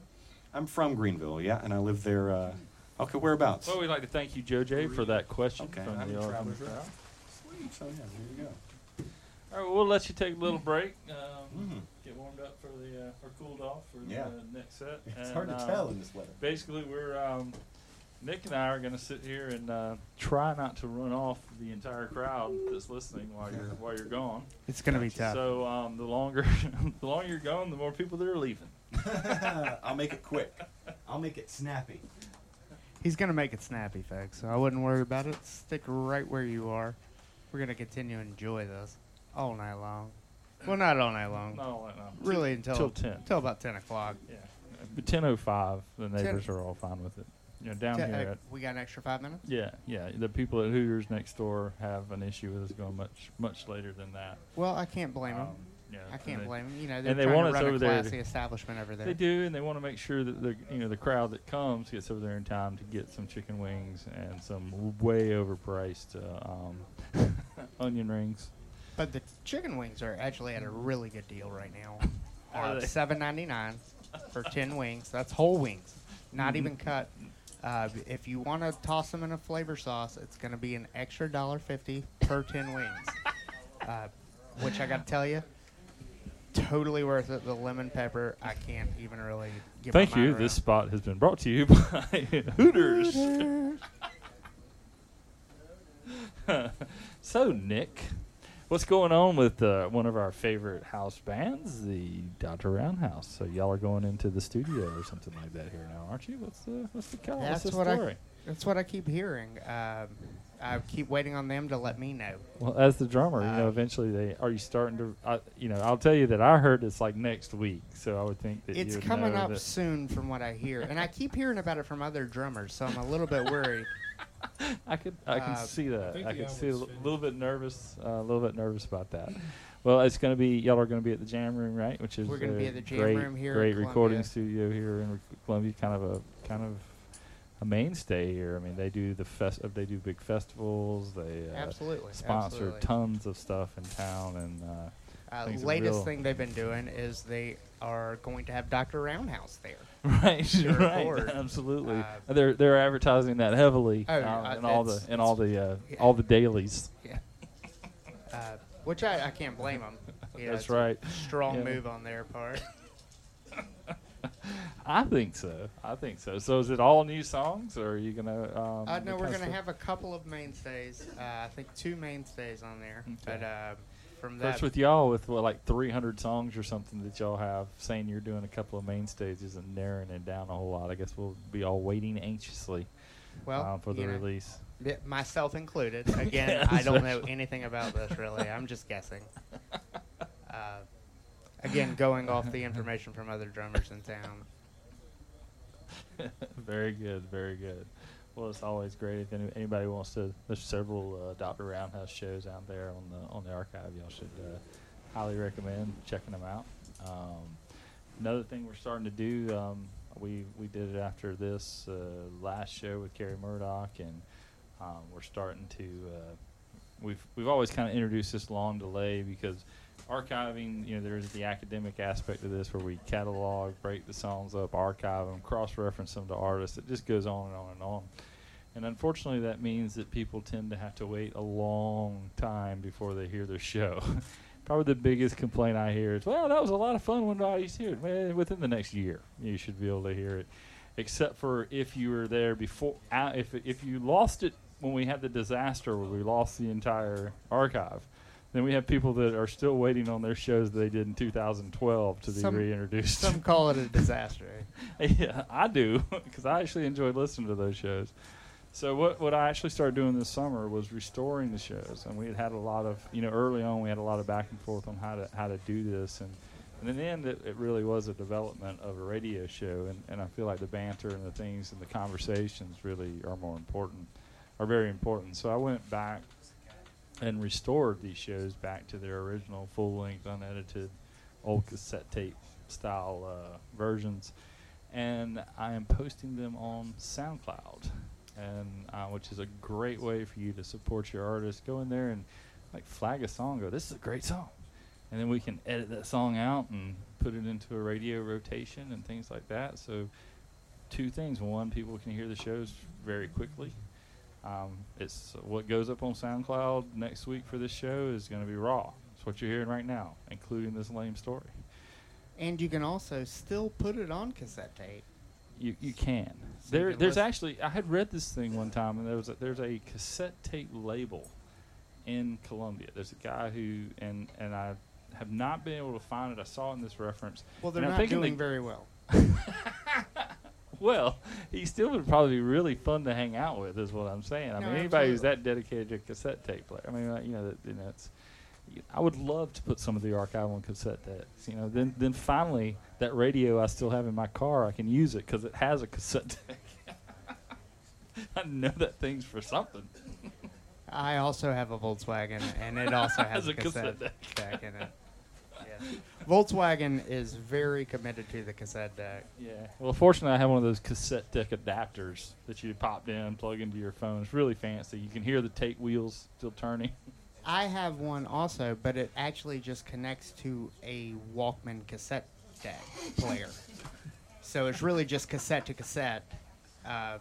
Speaker 2: I'm from Greenville, yeah, and I live there. Uh, okay, whereabouts?
Speaker 1: Well, we'd like to thank you, Joe J, for that question
Speaker 2: Okay,
Speaker 1: from
Speaker 2: I'm
Speaker 1: the
Speaker 2: a
Speaker 1: Orphan
Speaker 2: traveler's
Speaker 1: crowd.
Speaker 2: rep. Sweet. So yeah, there you go.
Speaker 1: All right, well, we'll let you take a little break. Um,
Speaker 2: Mhm.
Speaker 1: Get warmed up for the uh, or cooled off for
Speaker 2: Yeah.
Speaker 1: the next set.
Speaker 2: It's
Speaker 1: And,
Speaker 2: hard to
Speaker 1: um,
Speaker 2: tell in this weather.
Speaker 1: Basically, we're um, Nick and I are going to sit here and uh, try not to run off the entire crowd that's listening while you're while you're gone.
Speaker 5: It's gonna be tough.
Speaker 1: So um, the longer <laughs> the longer you're gone, the more people that are leaving. <laughs>
Speaker 2: I'll make it quick. I'll make it snappy.
Speaker 5: He's gonna make it snappy, folks. So I wouldn't worry about it. Stick right where you are. We're gonna continue to enjoy this all night long. Well, not all night long.
Speaker 1: Not all that now.
Speaker 5: Really until
Speaker 1: till 10.
Speaker 5: Until about ten o'clock.
Speaker 1: Yeah, but ten oh five, the neighbors are all fine with it. You know, down here
Speaker 5: uh,
Speaker 1: at
Speaker 5: we got an extra five minutes.
Speaker 1: Yeah, yeah. The people at Hooters next door have an issue with us going much, much later than that.
Speaker 5: Well, I can't blame them.
Speaker 1: Um, yeah,
Speaker 5: I
Speaker 1: and
Speaker 5: can't
Speaker 1: they-
Speaker 5: blame them. You know, they're
Speaker 1: and they
Speaker 5: trying
Speaker 1: want
Speaker 5: to
Speaker 1: us
Speaker 5: run
Speaker 1: over
Speaker 5: a
Speaker 1: there to-
Speaker 5: classy establishment over there.
Speaker 1: They do, and they want to make sure that the you know the crowd that comes gets over there in time to get some chicken wings and some way overpriced uh, um, <laughs> onion rings.
Speaker 5: But the chicken wings are actually at a really good deal right now. <laughs>
Speaker 1: Are
Speaker 5: Uh,
Speaker 1: they?
Speaker 5: Seven ninety nine for ten wings. That's whole wings, not
Speaker 1: Mm-hmm.
Speaker 5: even cut. Uh, if you want to toss them in a flavor sauce, it's going to be an extra dollar fifty per ten wings. <laughs> Uh, which I got to tell you, totally worth it. The lemon pepper, I can't even really. Get
Speaker 1: Thank
Speaker 5: my mind
Speaker 1: you.
Speaker 5: around.
Speaker 1: This spot has been brought to you by <laughs> Hooters. <laughs> so, Nick, what's going on with uh, one of our favorite house bands, the Dr. Roundhouse? So, y'all are going into the studio or something like that here now, aren't you? What's the what's the call? What's
Speaker 5: That's
Speaker 1: the
Speaker 5: what I-
Speaker 1: story?
Speaker 5: That's what I keep hearing. Um, I keep waiting on them to let me know.
Speaker 1: Well, as the drummer, you know,
Speaker 5: Uh,
Speaker 1: eventually they are you starting to, I, you know, I'll tell you that I heard it's like next week, so I would think that
Speaker 5: It's coming up soon, from what I hear, and I keep hearing about it from other drummers, so I'm a little bit worried.
Speaker 1: I could, I can
Speaker 5: Uh,
Speaker 1: see that.
Speaker 3: think
Speaker 1: I can see a little bit nervous, uh, a little bit nervous about that. Well, it's going to be y'all are going to be at the Jam Room, right? Which is
Speaker 5: We're gonna be at the Jam
Speaker 1: great,
Speaker 5: Room here
Speaker 1: great recording studio here in Re- Columbia. Kind of a kind of a mainstay here. I mean, they do the fest, uh, they do big festivals. They uh,
Speaker 5: absolutely,
Speaker 1: sponsor
Speaker 5: absolutely.
Speaker 1: tons of stuff in town, and uh,
Speaker 5: Uh, latest thing they've been doing is they are going to have Dr. Roundhouse there. <laughs>
Speaker 1: right,
Speaker 5: to
Speaker 1: right, absolutely.
Speaker 5: Uh,
Speaker 1: they're they're advertising that heavily
Speaker 5: Oh,
Speaker 1: uh, in all the in all the uh,
Speaker 5: yeah.
Speaker 1: all the dailies.
Speaker 5: Yeah. <laughs> Uh, which I, I can't blame them. <laughs>
Speaker 1: That's right.
Speaker 5: Strong
Speaker 1: Yeah.
Speaker 5: move on their part.
Speaker 1: I think so. I think so. So is it all new songs, or are you gonna? Um,
Speaker 5: Uh, no, we're gonna have a couple of mainstays. Uh, I think two mainstays on there.
Speaker 1: Okay.
Speaker 5: But uh, from that,
Speaker 1: First with y'all with what, like 300 songs or something that y'all have, saying you're doing a couple of main stages and narrowing it down a whole lot. I guess we'll be all waiting anxiously
Speaker 5: well,
Speaker 1: uh, for the
Speaker 5: know,
Speaker 1: release.
Speaker 5: Myself included. <laughs> Again,
Speaker 1: Yeah,
Speaker 5: I don't know anything about this really. I'm just guessing. <laughs> Uh, again, going off the information from other drummers in town. <laughs>
Speaker 1: very good, very good. Well, it's always great if any, anybody wants to. There's several uh, Doctor Roundhouse shows out there on the on the archive. Y'all should uh, highly recommend checking them out. Um, another thing we're starting to do, um, we we did it after this uh, last show with Kerry Murdoch, and um, we're starting to. Uh, we've we've always kind of introduced this long delay because archiving, you know, there's the academic aspect of this where we catalog, break the songs up, archive them, cross-reference them to artists. It just goes on and on and on. And unfortunately, that means that people tend to have to wait a long time before they hear their show. <laughs> Probably the biggest complaint I hear is, "Well, that was a lot of fun when I used to hear it." Well, within the next year, you should be able to hear it. Except for if you were there before, uh, if if you lost it when we had the disaster where we lost the entire archive, then we have people that are still waiting on their shows that they did in 2012 to be reintroduced.
Speaker 5: Some call it a <laughs> disaster.
Speaker 1: yeah, I do <laughs> because I actually enjoyed listening to those shows. So what what I actually started doing this summer was restoring the shows, and we had had a lot of you know early on we had a lot of back and forth on how to how to do this, and and in the end it, it really was a development of a radio show, and and I feel like the banter and the things and the conversations really are more important, are very important. So I went back and restored these shows back to their original full length unedited old cassette tape style uh, versions and I am posting them on SoundCloud, and uh, which is a great way for you to support your artist. Go in there and like flag a song. Go, this is a great song, and then we can edit that song out and put it into a radio rotation and things like that. So, two things: one, people can hear the shows very quickly. Um, it's what goes up on SoundCloud next week for this show is going to be raw. It's what you're hearing right now, including this lame story.
Speaker 5: And you can also still put it on cassette tape.
Speaker 1: You you can.
Speaker 5: So you
Speaker 1: There
Speaker 5: can
Speaker 1: there's
Speaker 5: listen.
Speaker 1: actually I had read this thing one time and there was a, there's a cassette tape label in Columbia. There's a guy who and and I have not been able to find it. I saw it in this reference.
Speaker 5: Well, they're not doing very well. <laughs>
Speaker 1: Well, he still would probably be really fun to hang out with, is what I'm saying. I
Speaker 5: No,
Speaker 1: mean, anybody who's that dedicated to a cassette tape player. I mean, like, you know, that, you know, it's. I would love to put some of the archive on cassette decks. You know, then then finally that radio I still have in my car, I can use it because it has a cassette <laughs> deck. <laughs> I know that thing's for something. <laughs>
Speaker 5: I also have a Volkswagen, and it also has a
Speaker 1: a cassette
Speaker 5: cassette deck in it. Yes. Volkswagen is very committed to the cassette deck.
Speaker 1: Yeah. Well, fortunately, I have one of those cassette deck adapters that you popped in, plug into your phone. It's really fancy. You can hear the tape wheels still turning.
Speaker 5: I have one also, but it actually just connects to a Walkman cassette deck player. so it's really just cassette to cassette. Um,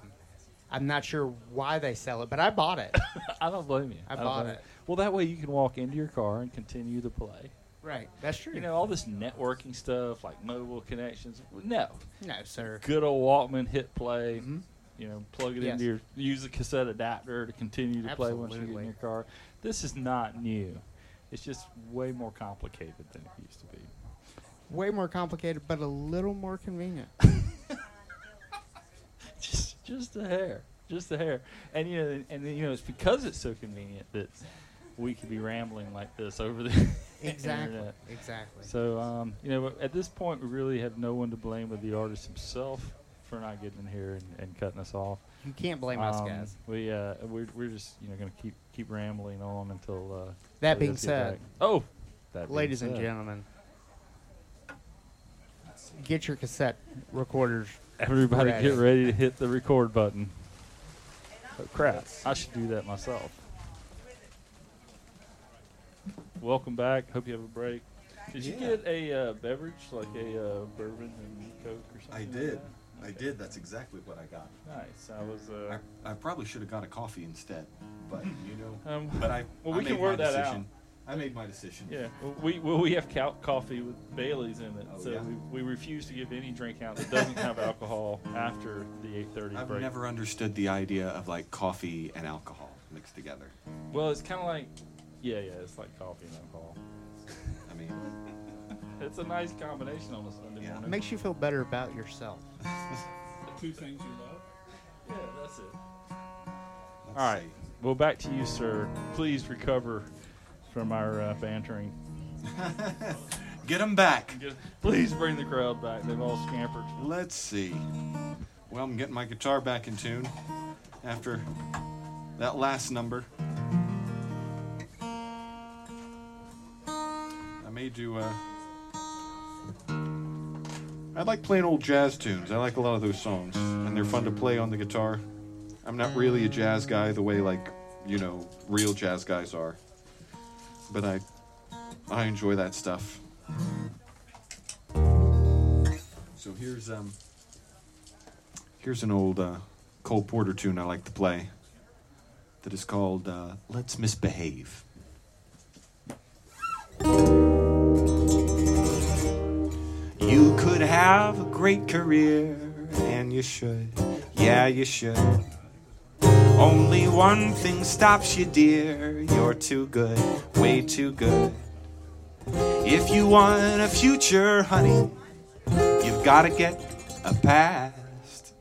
Speaker 5: I'm not sure why they sell it, but I bought it. <laughs>
Speaker 1: I don't blame you.
Speaker 5: I
Speaker 1: don't
Speaker 5: bought it.
Speaker 1: you. Well, that way you can walk into your car and continue to play.
Speaker 5: right, that's true.
Speaker 1: You know, all this networking stuff like mobile connections. No,
Speaker 5: no, sir.
Speaker 1: good old Walkman hit play.
Speaker 5: Mhm.
Speaker 1: You know, plug it
Speaker 5: Yes.
Speaker 1: into your use the cassette adapter to continue to play once you get in your car. This is not new. It's just way more complicated than it used to be.
Speaker 5: Way more complicated, but a little more convenient. <laughs>
Speaker 1: just just a hair, just a hair. And you know, and, and then, you know, it's because it's so convenient that we could be rambling like this over the <laughs>
Speaker 5: Exactly.
Speaker 1: internet.
Speaker 5: Exactly.
Speaker 1: So, um, you know, at this point, we really have no one to blame but the artist himself for not getting in here and, and cutting us off.
Speaker 5: You can't blame us,
Speaker 1: Um,
Speaker 5: guys.
Speaker 1: We uh, we're, we're just you know going to keep keep rambling on until. Uh,
Speaker 5: That being
Speaker 1: you get
Speaker 5: said,
Speaker 1: back. oh, that being
Speaker 5: ladies and
Speaker 1: said,
Speaker 5: gentlemen, get your cassette recorders.
Speaker 1: everybody
Speaker 5: ready.
Speaker 1: get ready to hit the record button. Oh crap! I should do that myself. Welcome back. Hope you have a break. Did you
Speaker 2: Yeah.
Speaker 1: get a uh, beverage like a uh, bourbon and coke or something?
Speaker 2: I
Speaker 1: like
Speaker 2: did.
Speaker 1: that?
Speaker 2: I did. That's exactly what I got.
Speaker 1: Nice. I was. Uh,
Speaker 2: I, I probably should have got a coffee instead, but you know. <laughs>
Speaker 1: Um,
Speaker 2: but I.
Speaker 1: well,
Speaker 2: I
Speaker 1: we can
Speaker 2: made
Speaker 1: work
Speaker 2: my
Speaker 1: that out.
Speaker 2: I made my decision.
Speaker 1: Yeah, well, we well, we have co- coffee with Bailey's in it,
Speaker 2: Oh,
Speaker 1: so
Speaker 2: yeah?
Speaker 1: we, we refuse to give any drink out that doesn't have <laughs> alcohol after the eight thirty
Speaker 2: I've
Speaker 1: break.
Speaker 2: never understood the idea of like coffee and alcohol mixed together.
Speaker 1: Well, it's kind of like, yeah, yeah, it's like coffee and alcohol. <laughs>
Speaker 2: I mean,
Speaker 1: It's a nice combination on a Sunday
Speaker 2: Yeah.
Speaker 1: morning.
Speaker 5: It makes you feel better about yourself.
Speaker 3: The two things you love.
Speaker 1: yeah, that's it.
Speaker 2: let's
Speaker 1: All right,
Speaker 2: see.
Speaker 1: well, back to you, sir. Please recover from our uh, bantering. <laughs>
Speaker 2: Get them back.
Speaker 1: Just- Please bring the crowd back. They've all scampered.
Speaker 2: Let's see. Well, I'm getting my guitar back in tune after that last number. I made you. Uh, I like playing old jazz tunes. I like a lot of those songs, and they're fun to play on the guitar. I'm not really a jazz guy the way like you know real jazz guys are, but I I enjoy that stuff. So here's um here's an old uh, Cole Porter tune I like to play that is called uh, "Let's Misbehave." You could have a great career, and you should. Yeah, you should. Only one thing stops you, dear. You're too good, way too good. If you want a future, honey, you've gotta get a past.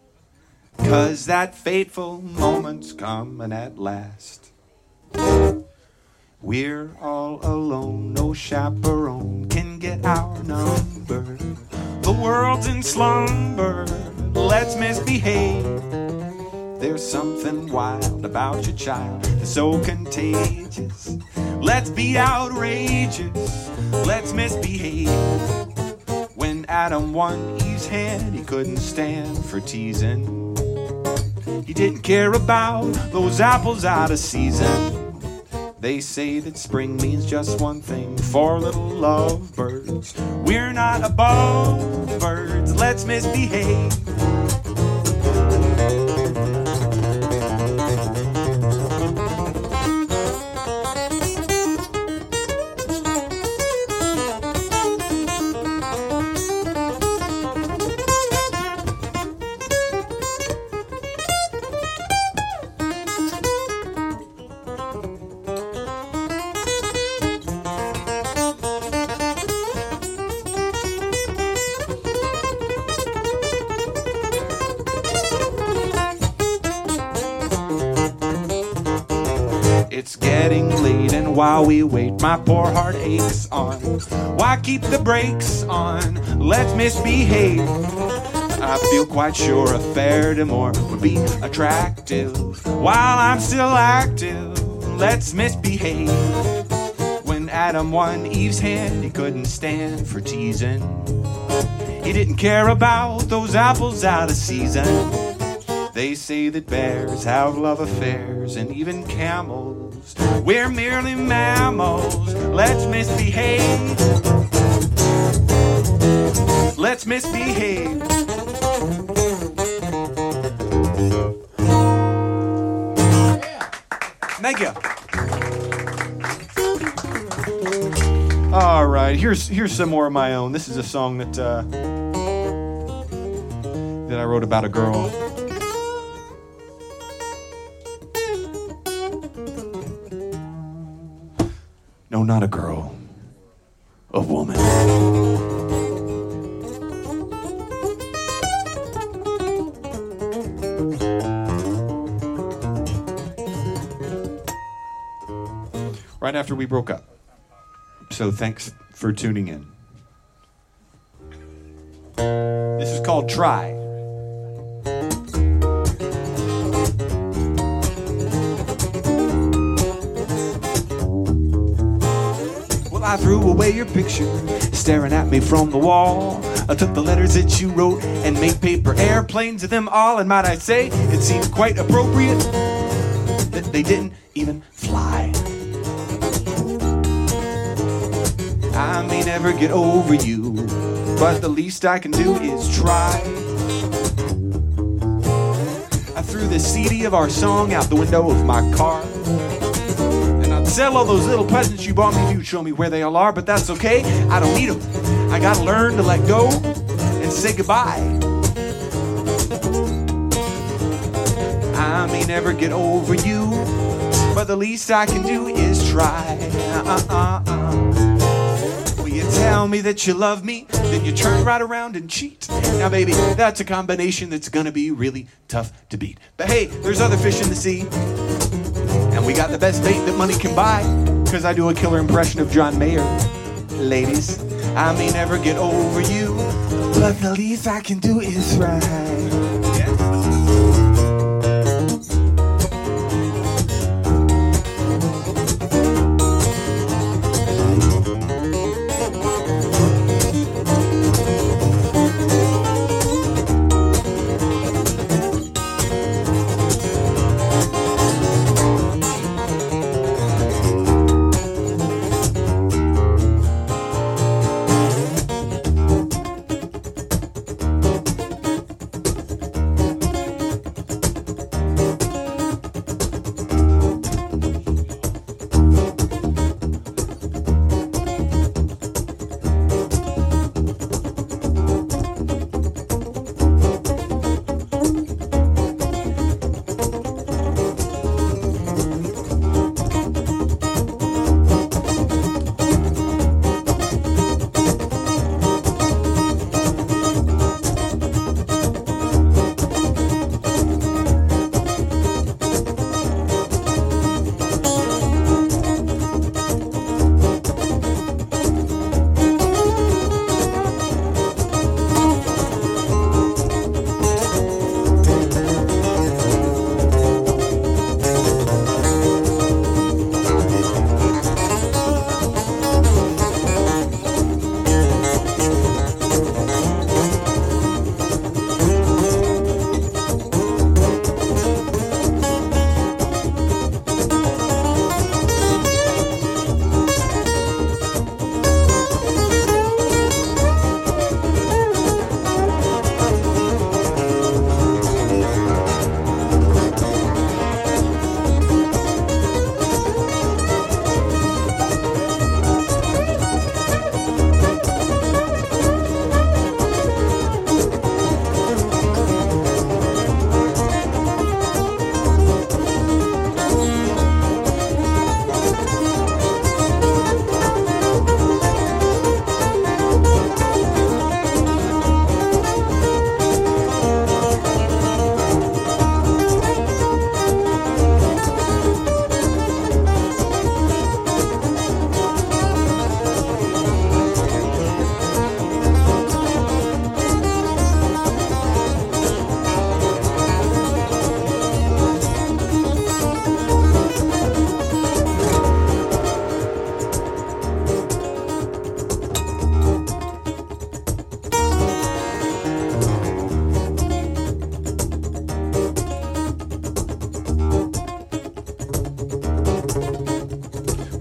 Speaker 2: Cause that fateful moment's coming at last. We're all alone, no chaperone can get our number. The world's in slumber, let's misbehave. There's something wild about your child so contagious. Let's be outrageous, let's misbehave. When Adam won Eve's hand, he couldn't stand for teasing. He didn't care about those apples out of season. They say that spring means just one thing for little lovebirds. We're not above birds, let's misbehave. My poor heart aches on. Why keep the brakes on? Let's misbehave. I feel quite sure a fair de more would be attractive. While I'm still active, let's misbehave. When Adam won Eve's hand, he couldn't stand for teasing. He didn't care about those apples out of season. They say that bears have love affairs and even camels. We're merely mammals. Let's misbehave. Let's misbehave. Thank you. All right, here's here's some more of my own. This is a song that uh, that I wrote about a girl. Not a girl. A woman. Right after we broke up. So thanks for tuning in. This is called Try. Your picture, staring at me from the wall. I took the letters that you wrote and made paper airplanes of them all. And might I say, it seemed quite appropriate that they didn't even fly. I may never get over you, but the least I can do is try. I threw the CD of our song out the window of my car. Sell all those little presents you bought me you'd show me where they all are, but that's okay. I don't need them. I gotta learn to let go and say goodbye. I may never get over you, but the least I can do is try. Uh-uh-uh. Will you tell me that you love me? Then you turn right around and cheat. Now, baby, that's a combination that's gonna be really tough to beat. But hey, there's other fish in the sea. And we got the best date that money can buy. Cause I do a killer impression of John Mayer. Ladies, I may never get over you, but the least I can do is try.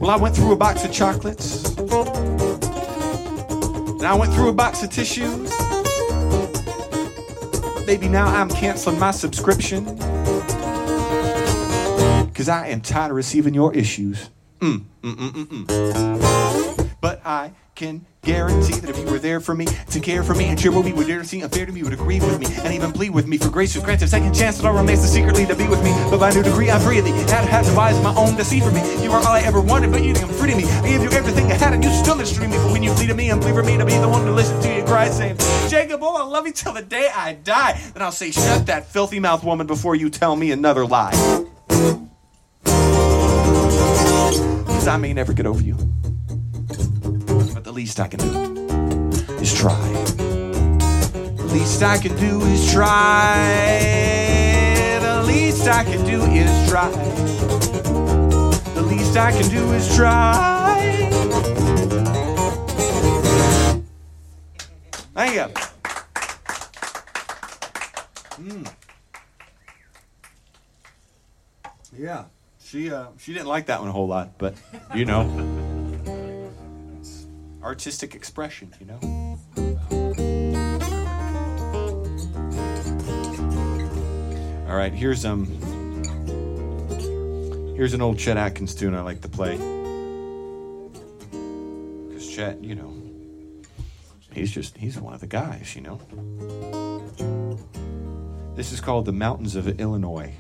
Speaker 2: Well, I went through a box of chocolates. And I went through a box of tissues. Baby, now I'm canceling my subscription. Because I am tired of receiving your issues. Mm, mm, mm, mm, mm. But I can guarantee that were there for me, to care for me, and cheer what we would dare to see unfair to me, would agree with me, and even plead with me for grace to grant a second chance that all remains to secretly to be with me. But by new degree, I free thee. Had had devised my own to see for me. You are all I ever wanted, but you I'm free to me. I gave you everything I had, and you still mistreat me. But when you to me and plead for me to be the one to listen to you cry, saying, Jacob, oh, I love you till the day I die. Then I'll say, shut that filthy mouth woman before you tell me another lie. Because I may never get over you. But the least I can do is try. The least I can do is try. The least I can do is try. The least I can do is try. Thank you. Mm. Yeah, she uh, she didn't like that one a whole lot, but you know, <laughs> artistic expression, you know. All right, here's um, here's an old Chet Atkins tune I like to play. Cause Chet, you know, he's just he's one of the guys, you know. This is called the Mountains of Illinois.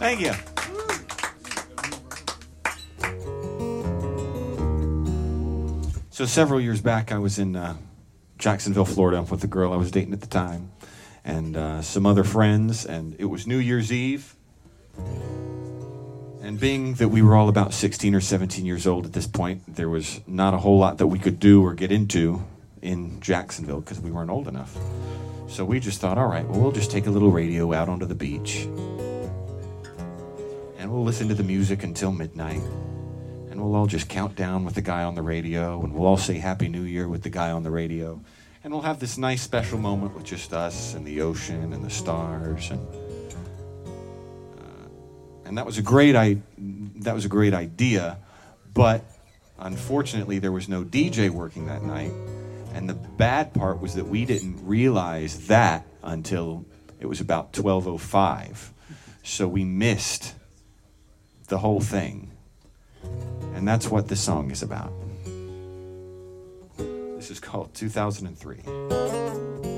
Speaker 2: Thank you. So several years back, I was in uh, Jacksonville, Florida, with the girl I was dating at the time, and uh, some other friends, and it was New Year's Eve. And being that we were all about 16 or 17 years old at this point, there was not a whole lot that we could do or get into in Jacksonville because we weren't old enough. So we just thought, all right, well, we'll just take a little radio out onto the beach we'll listen to the music until midnight. And we'll all just count down with the guy on the radio, and we'll all say Happy New Year with the guy on the radio. And we'll have this nice special moment with just us and the ocean and the stars. And, uh, and that was a great I- that was a great idea, but unfortunately there was no DJ working that night. And the bad part was that we didn't realize that until it was about 12:05. So we missed the whole thing. And that's what this song is about. This is called 2003.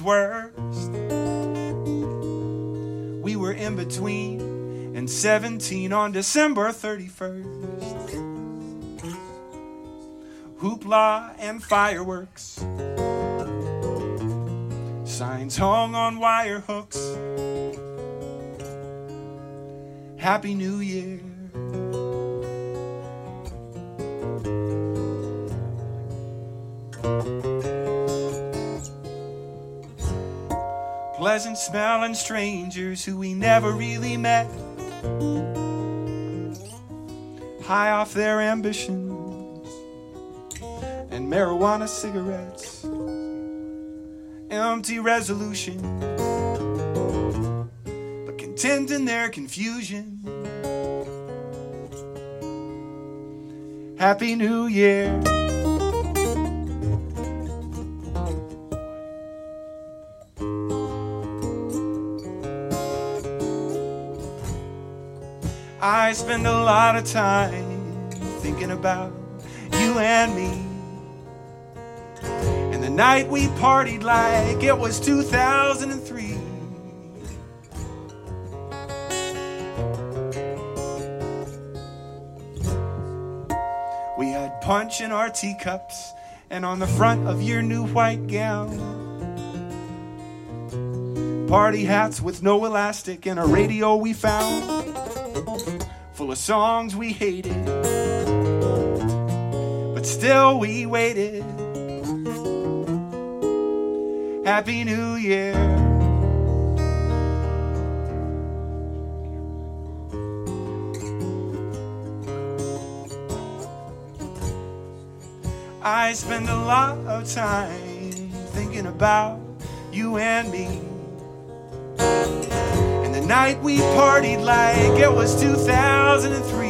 Speaker 2: Worst. We were in between and 17 on December 31st. Hoopla and fireworks. Signs hung on wire hooks. Happy New Year. Pleasant smelling strangers who we never really met. High off their ambitions and marijuana cigarettes. Empty resolution, but content in their confusion. Happy New Year. I spend a lot of time thinking about you and me. And the night we partied like it was 2003. We had punch in our teacups and on the front of your new white gown. Party hats with no elastic and a radio we found full of songs we hated, but still we waited. Happy New Year. I spend a lot of time thinking about you and me. Night we partied like it was 2003.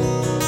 Speaker 2: We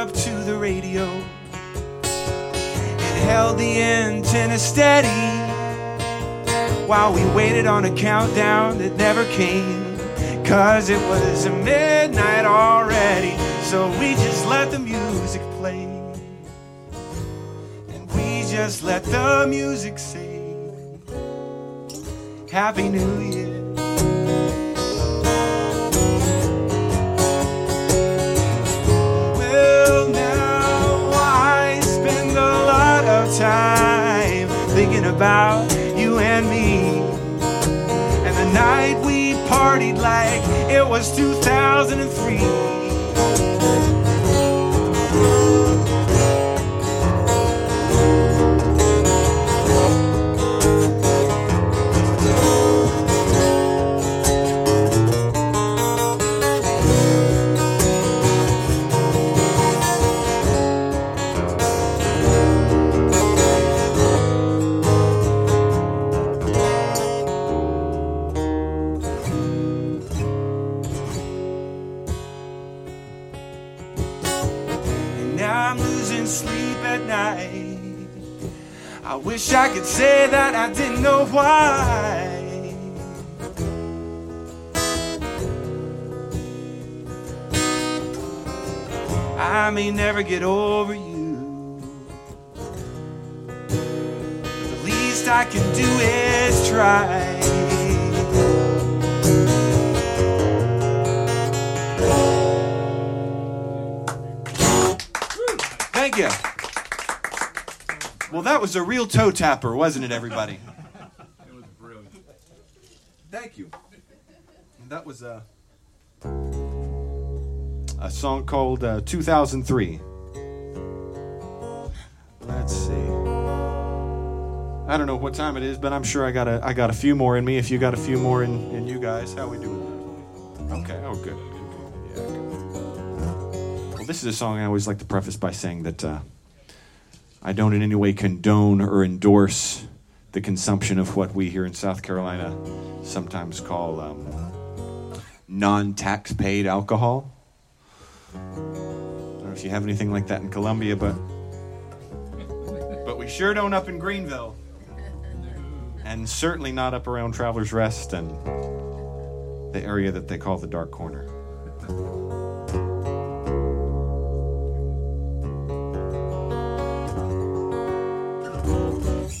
Speaker 2: up to the radio and held the antenna steady while we waited on a countdown that never came. Cause it was midnight already, so we just let the music play. And we just let the music sing. Happy New Year. About you and me. And the night we partied like it was 2003. I may never get over you. The least I can do is try. Thank you. Well, that was a real toe tapper, wasn't it, everybody? <laughs>
Speaker 3: It was brilliant.
Speaker 2: Thank you. That was a a song called uh, 2003. Let's see. I don't know what time it is, but I'm sure I got a I got a few more in me. If you got a few more in, in you guys, how we doing? Okay. Oh, good. Yeah. Well, this is a song I always like to preface by saying that uh, I don't in any way condone or endorse the consumption of what we here in South Carolina sometimes call um, non tax paid alcohol. I don't know if you have anything like that in Columbia, but but we sure don't up in Greenville, and certainly not up around Travelers Rest and the area that they call the Dark Corner.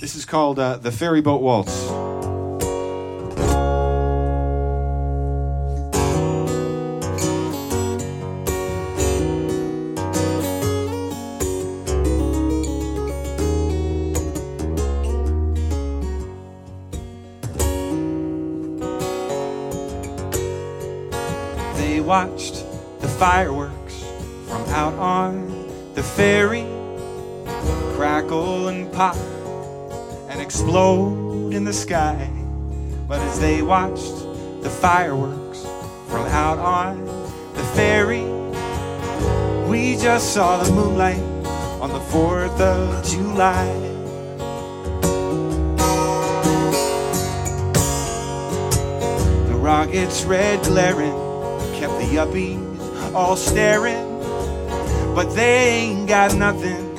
Speaker 2: This is called uh, the Ferry Boat Waltz. Fireworks from out on the ferry crackle and pop and explode in the sky. But as they watched the fireworks from out on the ferry, we just saw the moonlight on the 4th of July. The rockets red glaring kept the yuppies all staring, but they ain't got nothing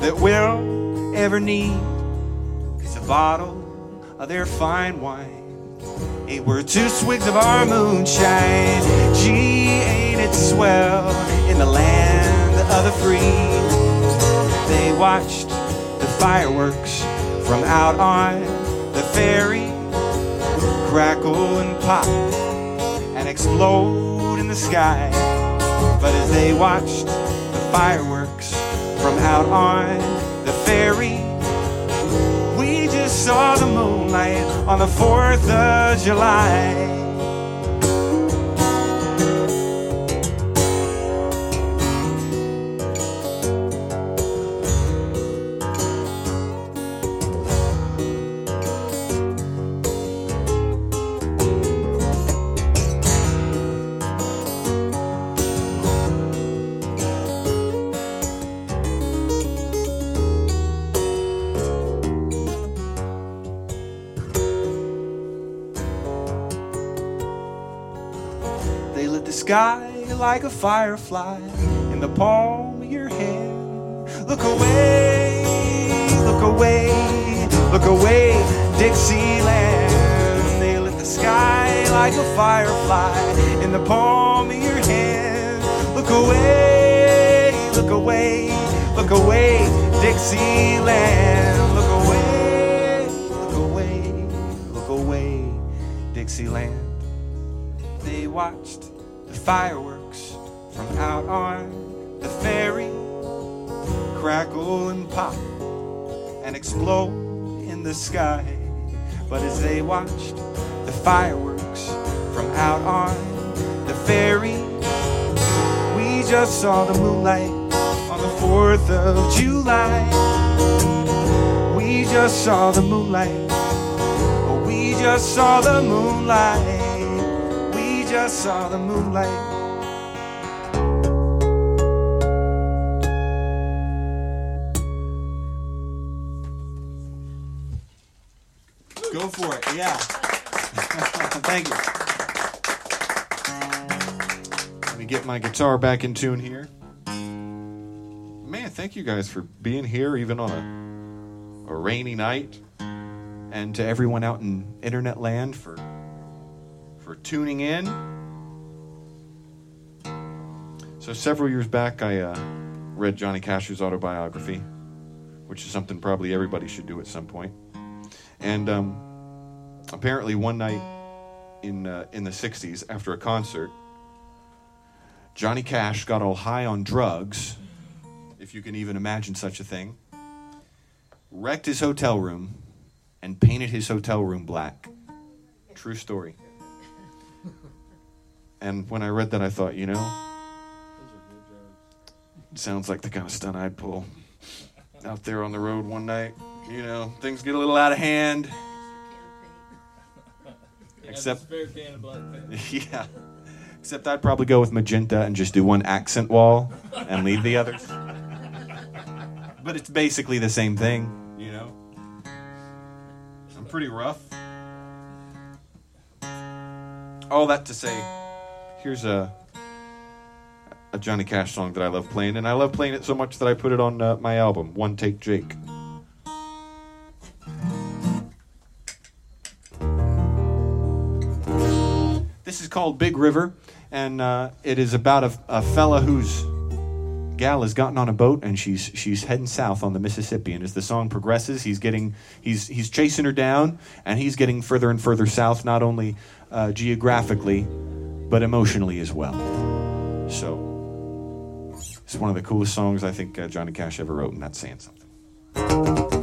Speaker 2: that we'll ever need. It's a bottle of their fine wine. Ain't worth two swigs of our moonshine. Gee, ain't it swell in the land of the free? They watched the fireworks from out on the ferry crackle and pop and explode in the sky. But as they watched the fireworks from out on the ferry, we just saw the moonlight on the 4th of July. Like a firefly in the palm of your hand. Look away, look away, look away, Dixieland. They lit the sky like a firefly in the palm of your hand. Look away, look away, look away, Dixieland. Look away, look away, look away, Dixieland they watched the fireworks out on the ferry crackle and pop and explode in the sky. But as they watched the fireworks from out on the ferry, we just saw the moonlight on the 4th of July. We just saw the moonlight. Oh, we just saw the moonlight. We just saw the moonlight. For it, yeah. <laughs> Thank you. Let me get my guitar back in tune here. Man, thank you guys for being here, even on a, a rainy night. And to everyone out in internet land for for tuning in. So several years back, I uh, read Johnny Cash's autobiography, which is something probably everybody should do at some point. And um, apparently, one night in uh, in the '60s, after a concert, Johnny Cash got all high on drugs, if you can even imagine such a thing. Wrecked his hotel room and painted his hotel room black. True story. And when I read that, I thought, you know, sounds like the kind of stunt I'd pull out there on the road one night. You know, things get a little out of hand. Except,
Speaker 3: of black <laughs>
Speaker 2: yeah. Except I'd probably go with magenta and just do one accent wall and leave the others. But it's basically the same thing, you know? I'm pretty rough. All that to say, here's a a Johnny Cash song that I love playing, and I love playing it so much that I put it on uh, my album, One Take Jake. This is called Big River, and uh, it is about a, a fella whose gal has gotten on a boat and she's she's heading south on the Mississippi. And as the song progresses, he's getting he's he's chasing her down, and he's getting further and further south, not only uh, geographically, but emotionally as well. So it's one of the coolest songs I think uh, Johnny Cash ever wrote, and that's saying something.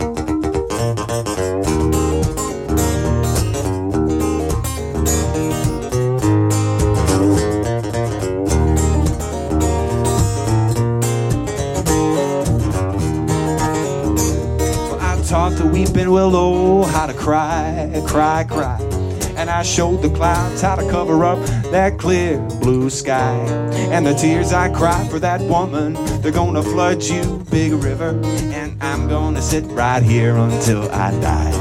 Speaker 2: Weeping willow oh, how to cry, cry, cry. And I showed the clouds how to cover up that clear blue sky. And the tears I cry for that woman, they're gonna flood you, big river. And I'm gonna sit right here until I die.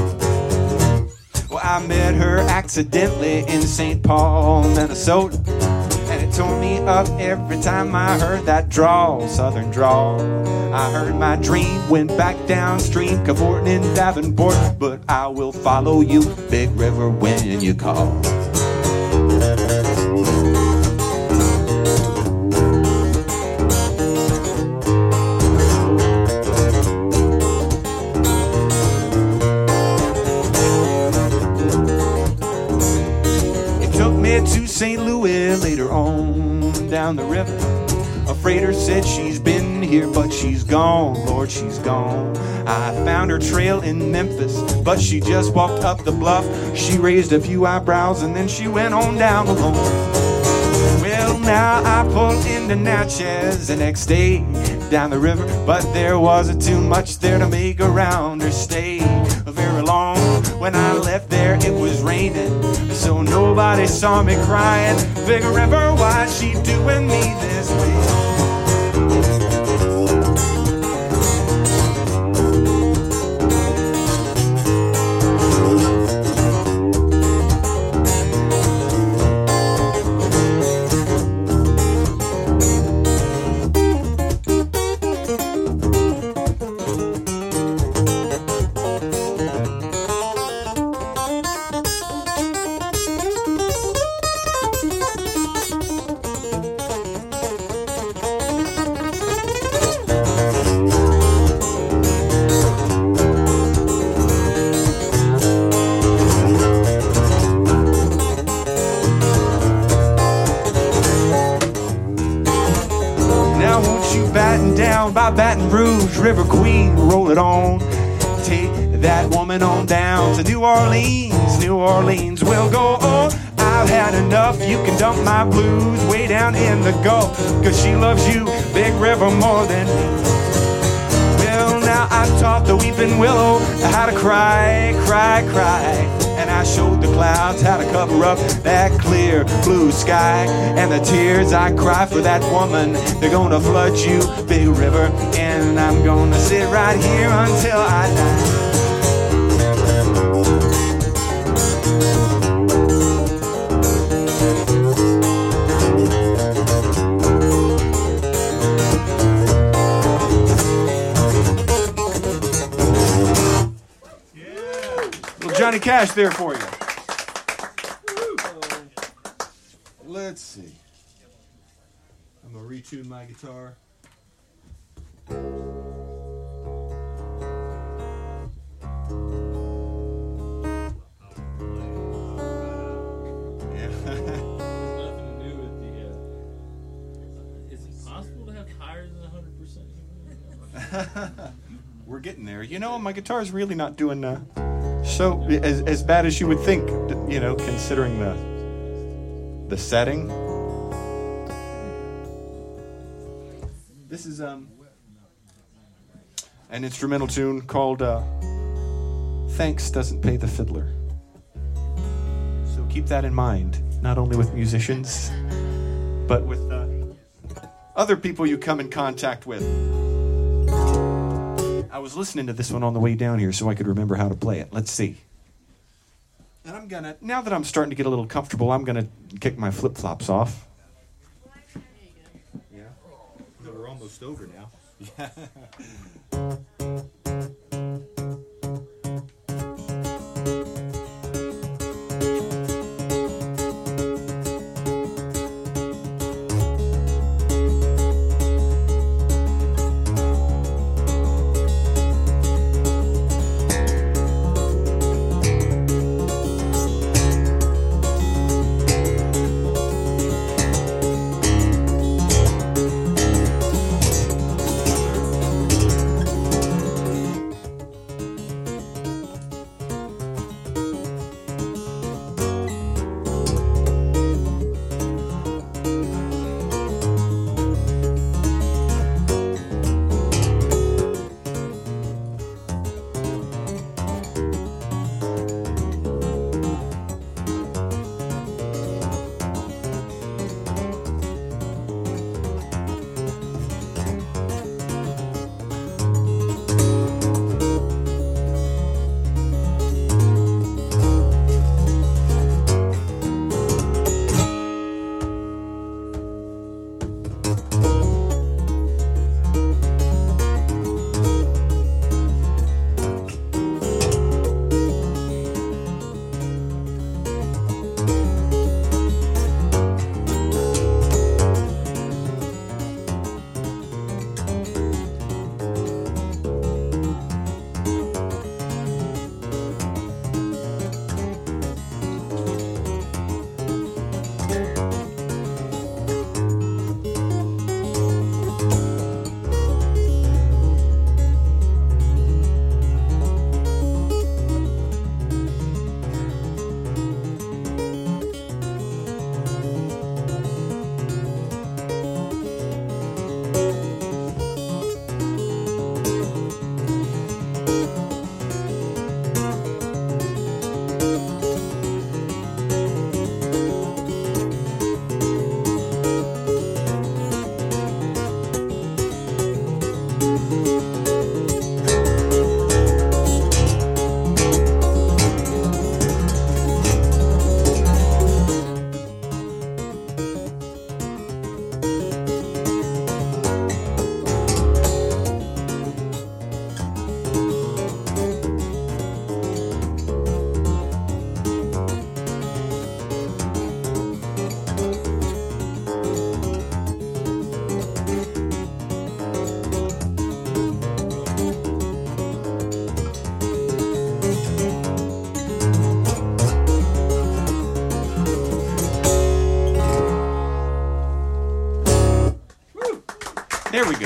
Speaker 2: Well, I met her accidentally in St. Paul, Minnesota. And it tore me up every time I heard that drawl, southern drawl. I heard my dream, went back downstream, cavorting in Davenport. But I will follow you, big river, when you call. It took me to St. Louis later on down the river. A freighter said she's been here, but she's gone. Lord, she's gone. I found her trail in Memphis, but she just walked up the bluff. She raised a few eyebrows and then she went on down alone. Well, now I pulled into Natchez the next day down the river, but there wasn't too much there to make around her stay very long. When I left there, it was raining, so nobody saw me crying. Big River, why she doing me this way? River Queen, roll it on. Take that woman on down to New Orleans, New Orleans. We'll go on. I've had enough. You can dump my blues way down in the Gulf. Cause she loves you, Big River, more than. Well, now I taught the weeping willow how to cry, cry, cry. And I showed the clouds how to cover up that clear blue sky. And the tears I cry for that woman, they're gonna flood you, big river. I'm gonna sit right here until I die. Johnny Cash there for you.
Speaker 6: Let's see. I'm gonna retune my guitar.
Speaker 2: My guitar's really not doing uh, so as, as bad as you would think. You know, considering the the setting. This is um an instrumental tune called uh, "Thanks Doesn't Pay the Fiddler." So keep that in mind, not only with musicians, but with uh, other people you come in contact with. I was listening to this one on the way down here so I could remember how to play it. Let's see. And I'm gonna, now that I'm starting to get a little comfortable, I'm gonna kick my flip flops off.
Speaker 6: Yeah. We're almost over now.
Speaker 2: There <laughs>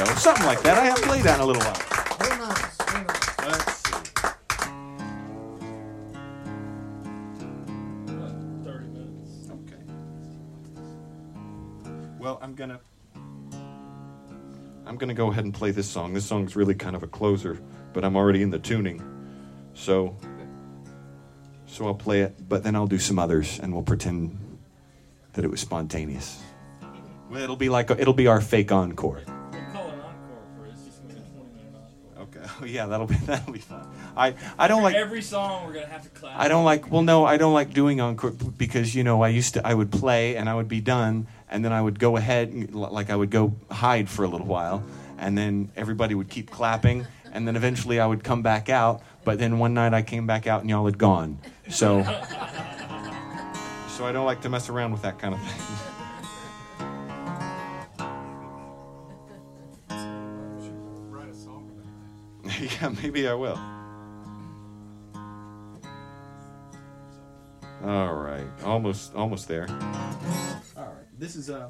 Speaker 2: we go. Something like that. I haven't played that in a little while.
Speaker 7: Very nice. Very nice.
Speaker 2: Let's see.
Speaker 1: Thirty minutes.
Speaker 2: Okay. Well, I'm gonna I'm gonna go ahead and play this song. This song's really kind of a closer, but I'm already in the tuning, so so I'll play it. But then I'll do some others, and we'll pretend that it was spontaneous. Well, it'll be like it'll be our fake encore. Yeah, that'll be <laughs> that'll be fun. I I don't like
Speaker 1: every song we're gonna have to clap.
Speaker 2: I don't like. Well, no, I don't like doing encore because you know I used to. I would play and I would be done, and then I would go ahead, and, like I would go hide for a little while, and then everybody would keep clapping, and then eventually I would come back out. But then one night I came back out and y'all had gone. So, <laughs> so I don't like to mess around with that kind of thing. <laughs> yeah, <laughs> maybe I will. All right, almost, almost there.
Speaker 6: All right. This is uh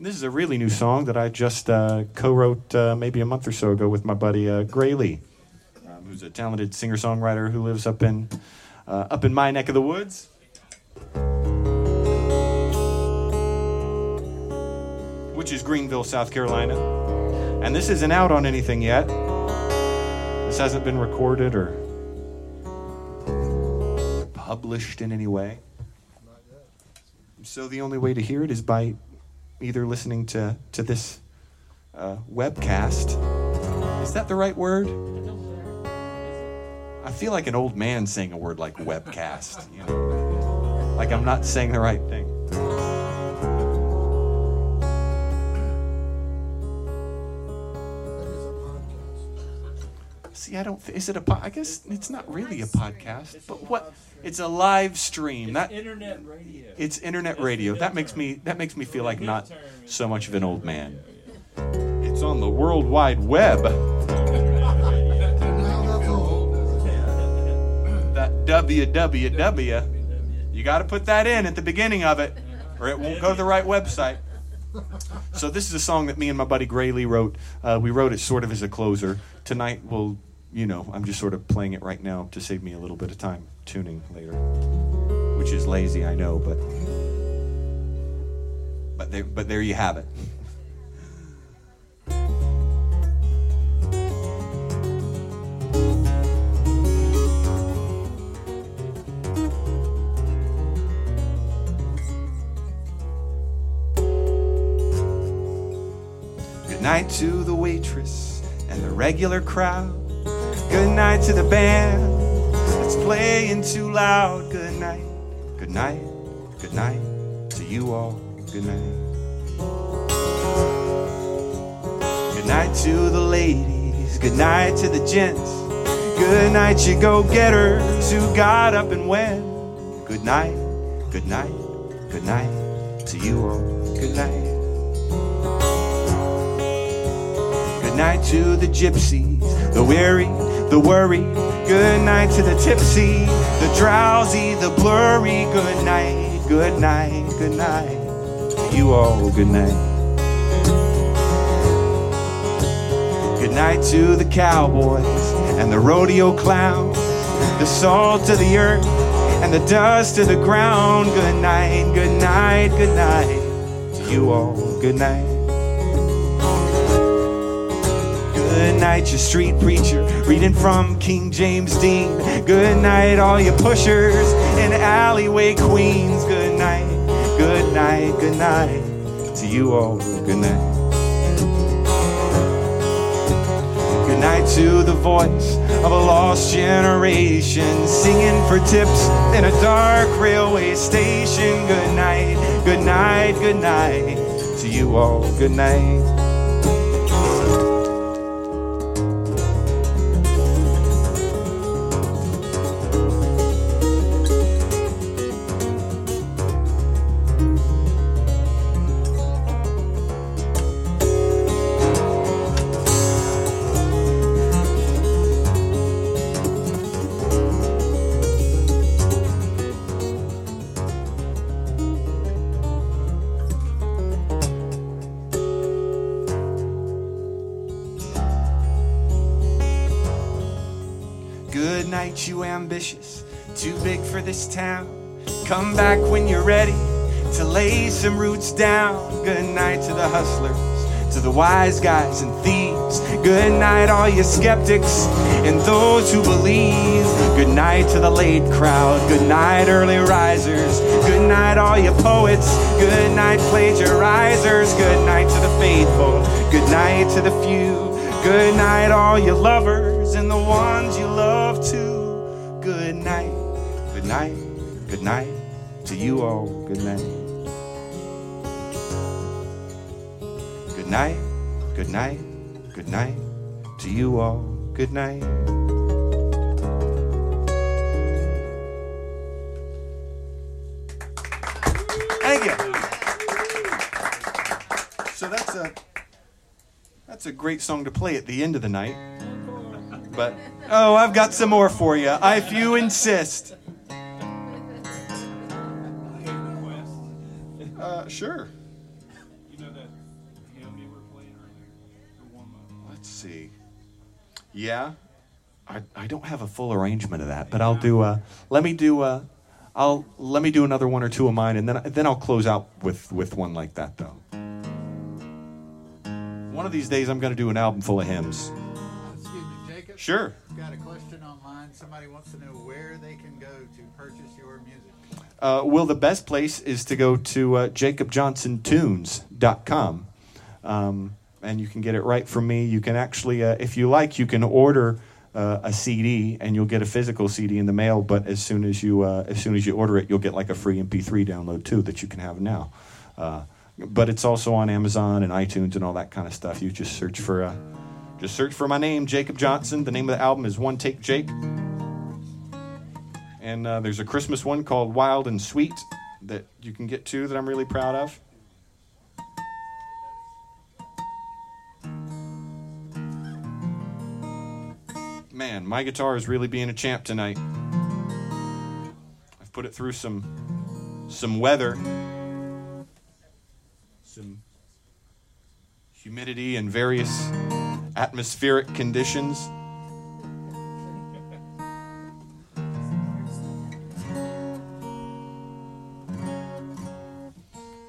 Speaker 2: This is a really new song that I just uh, co-wrote uh, maybe a month or so ago with my buddy uh, Gray Lee, um, who's a talented singer-songwriter who lives up in uh, up in my neck of the woods. Which is Greenville, South Carolina. And this isn't out on anything yet. This hasn't been recorded or published in any way. So the only way to hear it is by either listening to to this uh, webcast. Is that the right word? I feel like an old man saying a word like webcast. You know, like I'm not saying the right thing. See, I don't. Th- is it a? Po- I guess it's not really a podcast, but what? It's a live stream. That
Speaker 1: internet radio.
Speaker 2: it's internet radio. That makes me. That makes me feel like not so much of an old man. It's on the World Wide Web. That www. You got to put that in at the beginning of it, or it won't go to the right website. So this is a song that me and my buddy Grayley wrote. Uh, we wrote it sort of as a closer. Tonight we'll, you know, I'm just sort of playing it right now to save me a little bit of time tuning later, which is lazy, I know, but but there, but there you have it. Good night to the waitress and the regular crowd. Good night to the band that's playing too loud. Good night, good night, good night to you all. Good night. Good night to the ladies. Good night to the gents. Good night, you go getters who got up and went. Good night, good night, good night to you all. Good night. Good night to the gypsies, the weary, the worried. Good night to the tipsy, the drowsy, the blurry. Good night, good night, good night. You all, good night. Good night to the cowboys and the rodeo clowns, the salt of the earth and the dust of the ground. Good night, good night, good night. To you all, good night. Good night, you street preacher, reading from King James Dean. Good night, all you pushers and alleyway queens. Good night, good night, good night. To you all, good night. Good night to the voice of a lost generation, singing for tips in a dark railway station. Good night, good night, good night. To you all, good night. To the hustlers, to the wise guys and thieves. Good night, all you skeptics and those who believe. Good night to the late crowd. Good night, early risers. Good night, all you poets. Good night, plagiarizers. Good night to the faithful. Good night to the few. Good night, all you lovers and the ones you love too. Good night, good night, good night to you all. Good night. Good night, good night, good night to you all. Good night. Thank you. So that's a that's a great song to play at the end of the night. But oh, I've got some more for you. If you insist. <laughs> Uh, sure. Yeah, I, I don't have a full arrangement of that, but I'll do. Uh, let me do. Uh, I'll let me do another one or two of mine, and then then I'll close out with with one like that though. One of these days, I'm going to do an album full of hymns.
Speaker 7: Excuse me, Jacob.
Speaker 2: Sure.
Speaker 7: Got a question online. Somebody wants to know where they can go to purchase your music.
Speaker 2: Uh, well, the best place is to go to uh, jacobjohnsontunes.com. Um, and you can get it right from me. You can actually, uh, if you like, you can order uh, a CD and you'll get a physical CD in the mail. But as soon as you uh, as soon as you order it, you'll get like a free MP3 download too that you can have now. Uh, but it's also on Amazon and iTunes and all that kind of stuff. You just search for uh, just search for my name, Jacob Johnson. The name of the album is One Take Jake. And uh, there's a Christmas one called Wild and Sweet that you can get to that I'm really proud of. My guitar is really being a champ tonight. I've put it through some some weather, some humidity and various atmospheric conditions.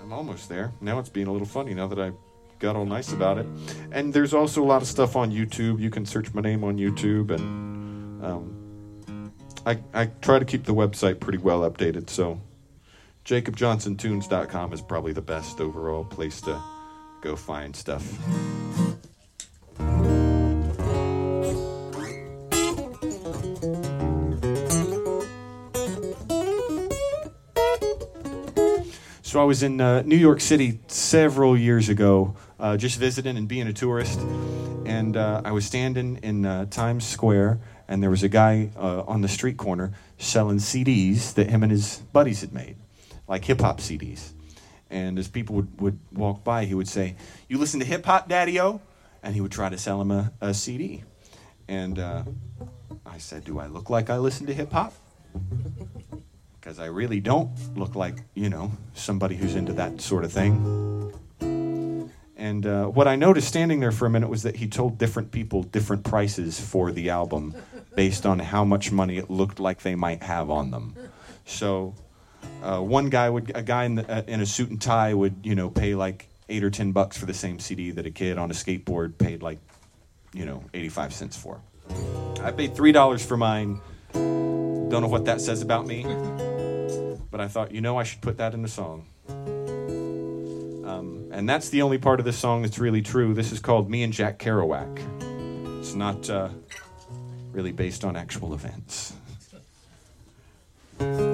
Speaker 2: I'm almost there. Now it's being a little funny now that I got all nice about it. And there's also a lot of stuff on YouTube. You can search my name on YouTube, and um, I I try to keep the website pretty well updated. So JacobJohnsonTunes.com is probably the best overall place to go find stuff. So I was in uh, New York City several years ago, uh, just visiting and being a tourist, and uh, I was standing in uh, Times Square, and there was a guy uh, on the street corner selling CDs that him and his buddies had made, like hip hop CDs. And as people would, would walk by, he would say, "You listen to hip hop, Daddy-O?" And he would try to sell him a, a CD. And uh, I said, "Do I look like I listen to hip hop?" because I really don't look like, you know, somebody who's into that sort of thing. And uh, what I noticed standing there for a minute was that he told different people different prices for the album based on how much money it looked like they might have on them. So uh, one guy would, a guy in, the, uh, in a suit and tie would, you know, pay like eight or ten bucks for the same CD that a kid on a skateboard paid like, you know, 85 cents for. I paid $3 for mine. Don't know what that says about me but I thought, you know, I should put that in the song. Um, and that's the only part of this song that's really true. This is called Me and Jack Kerouac. It's not uh, really based on actual events. <laughs>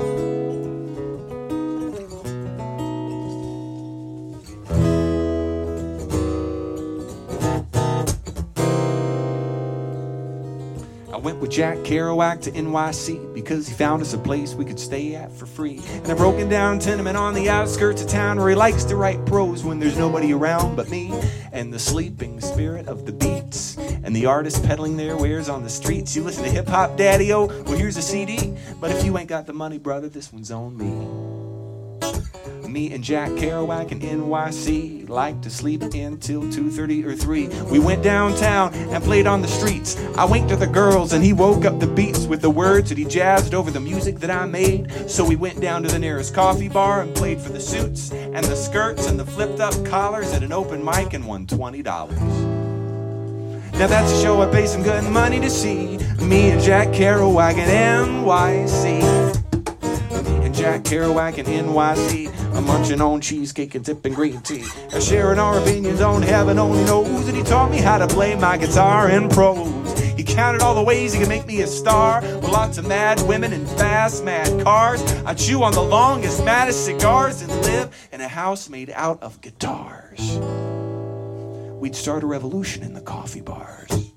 Speaker 2: went with Jack Kerouac to NYC because he found us a place we could stay at for free. And a broken down tenement on the outskirts of town where he likes to write prose when there's nobody around but me and the sleeping spirit of the beats. And the artist peddling their wares on the streets. You listen to hip hop, daddy o? Well, here's a CD. But if you ain't got the money, brother, this one's on me. Me and Jack Kerouac in NYC like to sleep until 2:30 or 3. We went downtown and played on the streets. I winked at the girls and he woke up the beats with the words that he jazzed over the music that I made. So we went down to the nearest coffee bar and played for the suits and the skirts and the flipped up collars at an open mic and won $20. Now that's a show I pay some good money to see. Me and Jack Kerouac in NYC. Me and Jack Kerouac in NYC. I'm munching on cheesecake and sipping green tea. And sharing our opinions on heaven only knows. And he taught me how to play my guitar in prose. He counted all the ways he could make me a star. With lots of mad women and fast, mad cars. I chew on the longest, maddest cigars and live in a house made out of guitars. We'd start a revolution in the coffee bars.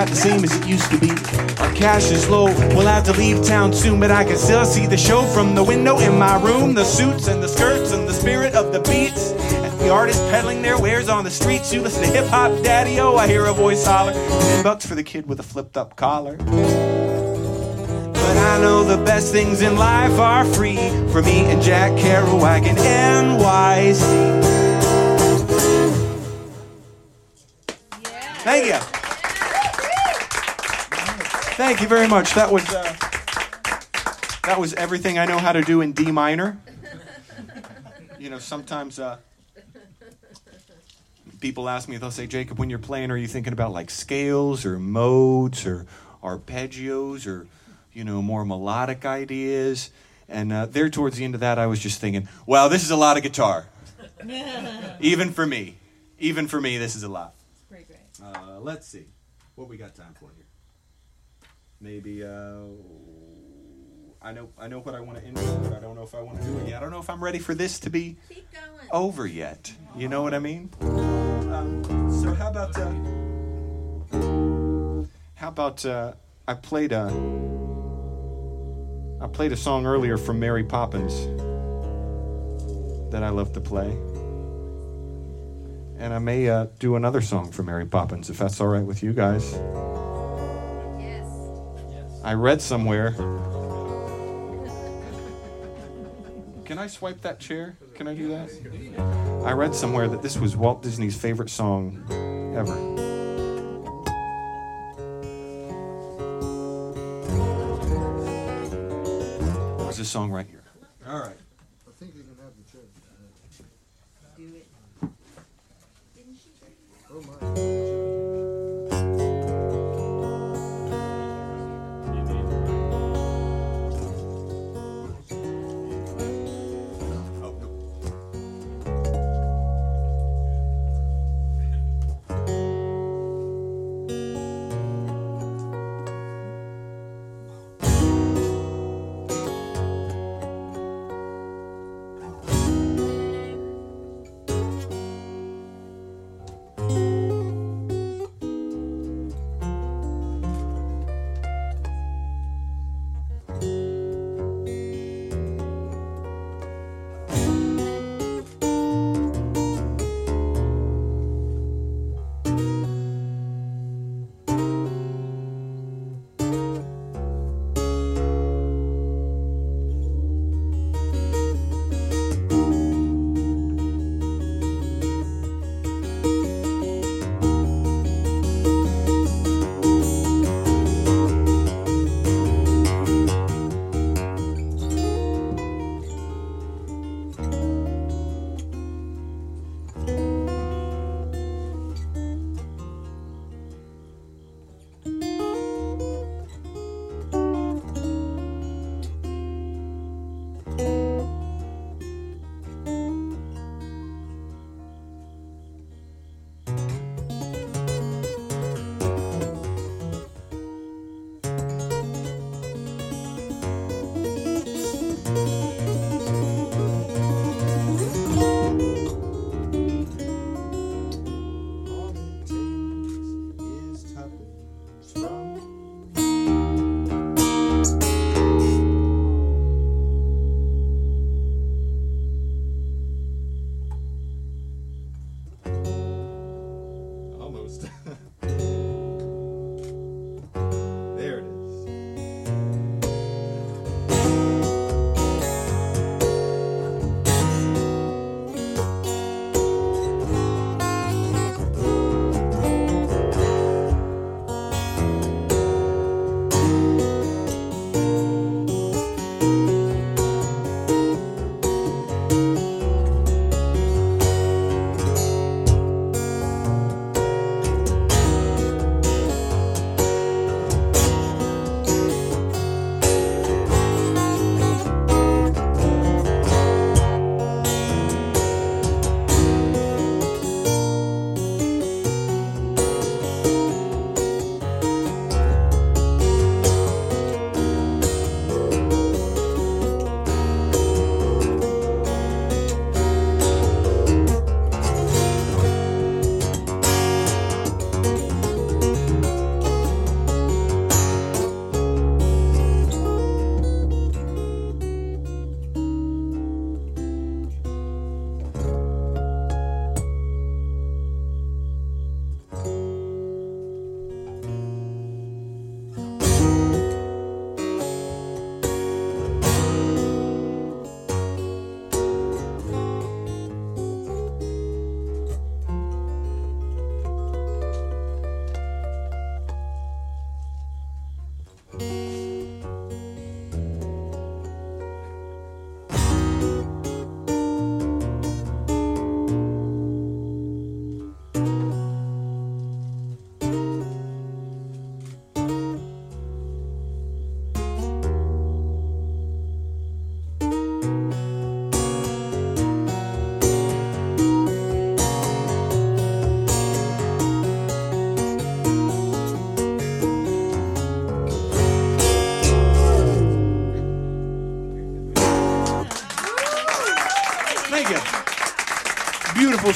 Speaker 2: Isn't the same as it used to be. Our cash is low, we'll have to leave town soon, but I can still see the show from the window in my room. The suits and the skirts and the spirit of the beats. And the artists peddling their wares on the streets. You listen to hip hop daddy, oh, I hear a voice holler. Ten bucks for the kid with a flipped up collar. But I know the best things in life are free for me and Jack Kerouac in NYC. Yeah. Thank you. Thank you very much. That was uh, that was everything I know how to do in D minor. You know, sometimes uh, people ask me, they'll say, Jacob, when you're playing, are you thinking about like scales or modes or arpeggios or you know more melodic ideas? And uh, there, towards the end of that, I was just thinking, wow, this is a lot of guitar. <laughs> Even for me, even for me, this is a lot.
Speaker 7: Pretty great.
Speaker 6: Uh, let's see. What we got time for here? Maybe uh, I know I know what I want to intro, but I don't know if I want to do it yet.
Speaker 2: I don't know if I'm ready for this to be over yet. You know what I mean? Um, so how about uh, how about uh, I played a I played a song earlier from Mary Poppins that I love to play, and I may uh, do another song from Mary Poppins if that's all right with you guys.
Speaker 4: Yes.
Speaker 2: I read somewhere. <laughs> Can I swipe that chair? Can I do that? I read somewhere that this was Walt Disney's favorite song ever. There's this song right here.
Speaker 6: All right.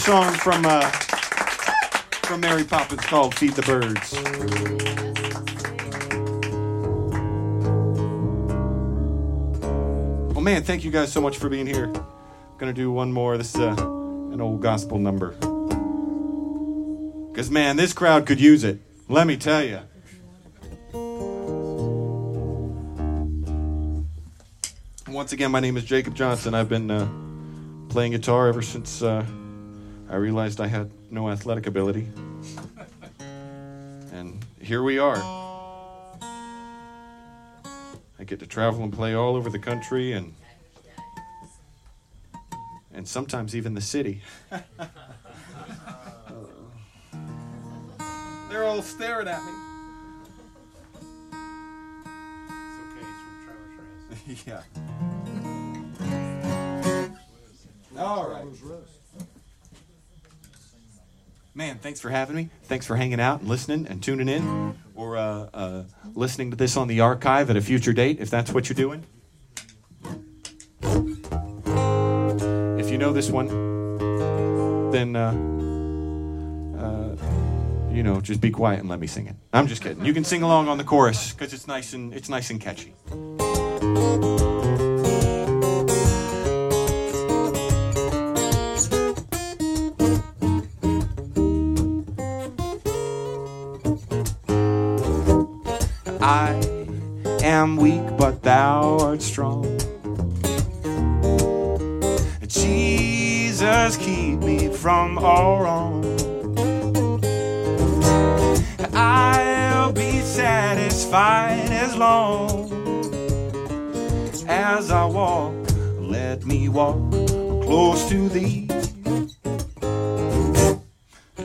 Speaker 2: Song from uh, from Mary Poppins called "Feed the Birds." Well, man, thank you guys so much for being here. I'm gonna do one more. This is uh, an old gospel number. Cause man, this crowd could use it. Let me tell you. Once again, my name is Jacob Johnson. I've been uh, playing guitar ever since uh, I realized I had no athletic ability. And here we are. I get to travel and play all over the country and and sometimes even the city. <laughs> They're all staring at me.
Speaker 3: It's okay, it's from Travelers Rest. <laughs>
Speaker 2: yeah. All right. Man, thanks for having me. Thanks for hanging out and listening and tuning in or uh, uh, listening to this on the archive at a future date if that's what you're doing. If you know this one, then, uh, uh, you know, just be quiet and let me sing it. I'm just kidding. You can sing along on the chorus because it's nice and it's nice and catchy. Am weak, but thou art strong. Jesus, keep me from all wrong. I'll be satisfied as long as I walk. Let me walk close to thee.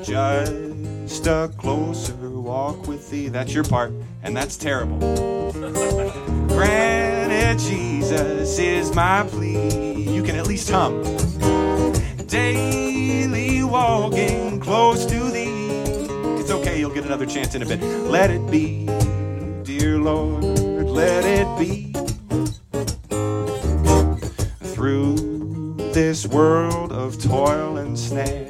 Speaker 2: Just a closer walk with thee. That's your part, and that's terrible. <laughs> Granted, Jesus is my plea. You can at least hum. Daily walking close to thee. It's okay, you'll get another chance in a bit. Let it be, dear Lord, let it be. Through this world of toil and snare.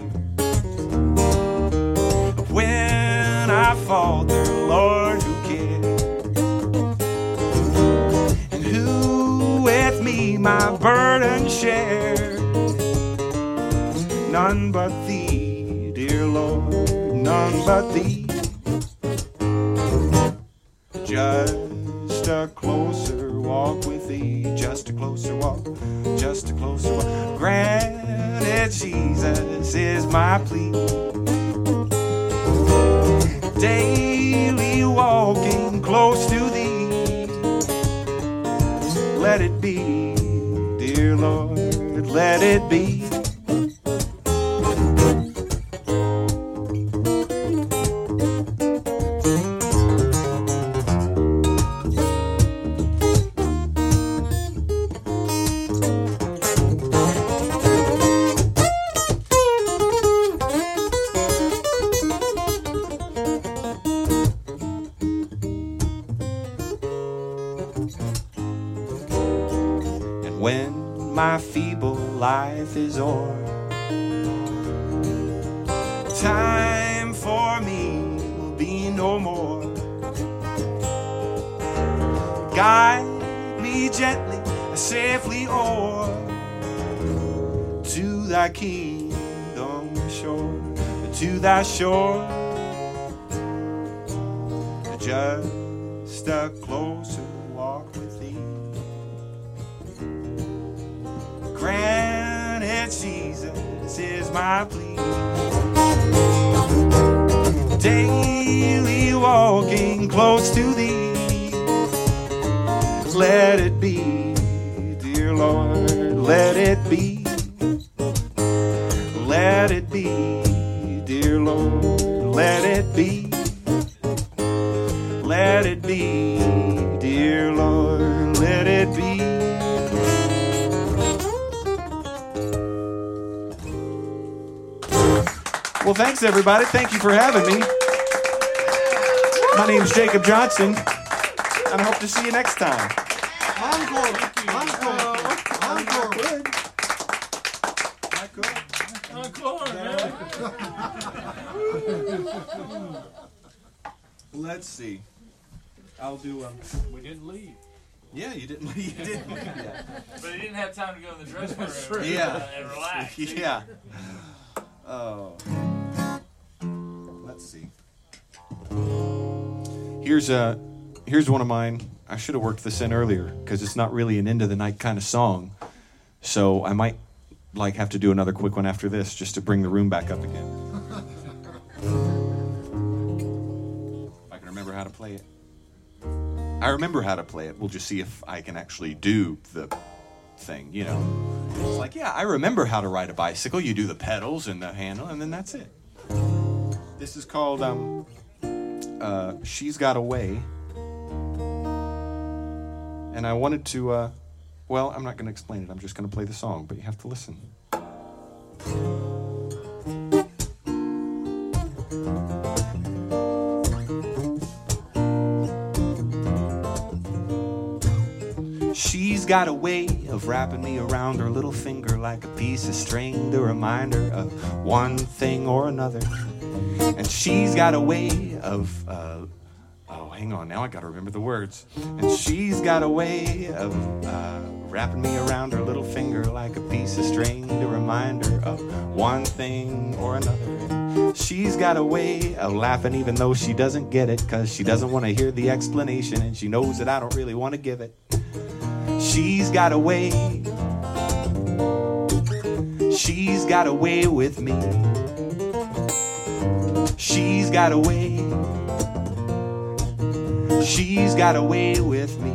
Speaker 2: My burden share? None but thee, dear Lord, none but thee. Just a closer walk with thee, just a closer walk, just a closer walk. Granted, Jesus is my plea. Thanks everybody. Thank you for having me. My name's Jacob Johnson, and I hope to see you next time.
Speaker 8: Encore! Encore! Encore!
Speaker 2: Let's see. I'll do um.
Speaker 9: We didn't leave.
Speaker 2: Yeah, you didn't. <laughs> You didn't. Yeah.
Speaker 3: But he didn't have time to go in the dressing <laughs> room
Speaker 2: Yeah. <laughs>
Speaker 3: uh, and relax.
Speaker 2: yeah. Oh. Here's a here's one of mine. I should have worked this in earlier because it's not really an end of the night kind of song. So I might like have to do another quick one after this just to bring the room back up again. If I can remember how to play it. I remember how to play it. We'll just see if I can actually do the thing, you know. It's like, yeah, I remember how to ride a bicycle. You do the pedals and the handle, and then that's it. This is called um, uh, "She's Got a Way," and I wanted to. Uh, well, I'm not going to explain it. I'm just going to play the song, but you have to listen. She's got a way of wrapping me around her little finger like a piece of string, the reminder of one thing or another. And she's got a way of, uh, oh, hang on, now I gotta remember the words. And she's got a way of uh, wrapping me around her little finger like a piece of string, the reminder of one thing or another. She's got a way of laughing even though she doesn't get it, cause she doesn't wanna hear the explanation and she knows that I don't really wanna give it. She's got a way. She's got a way with me. She's got a way. She's got a way with me.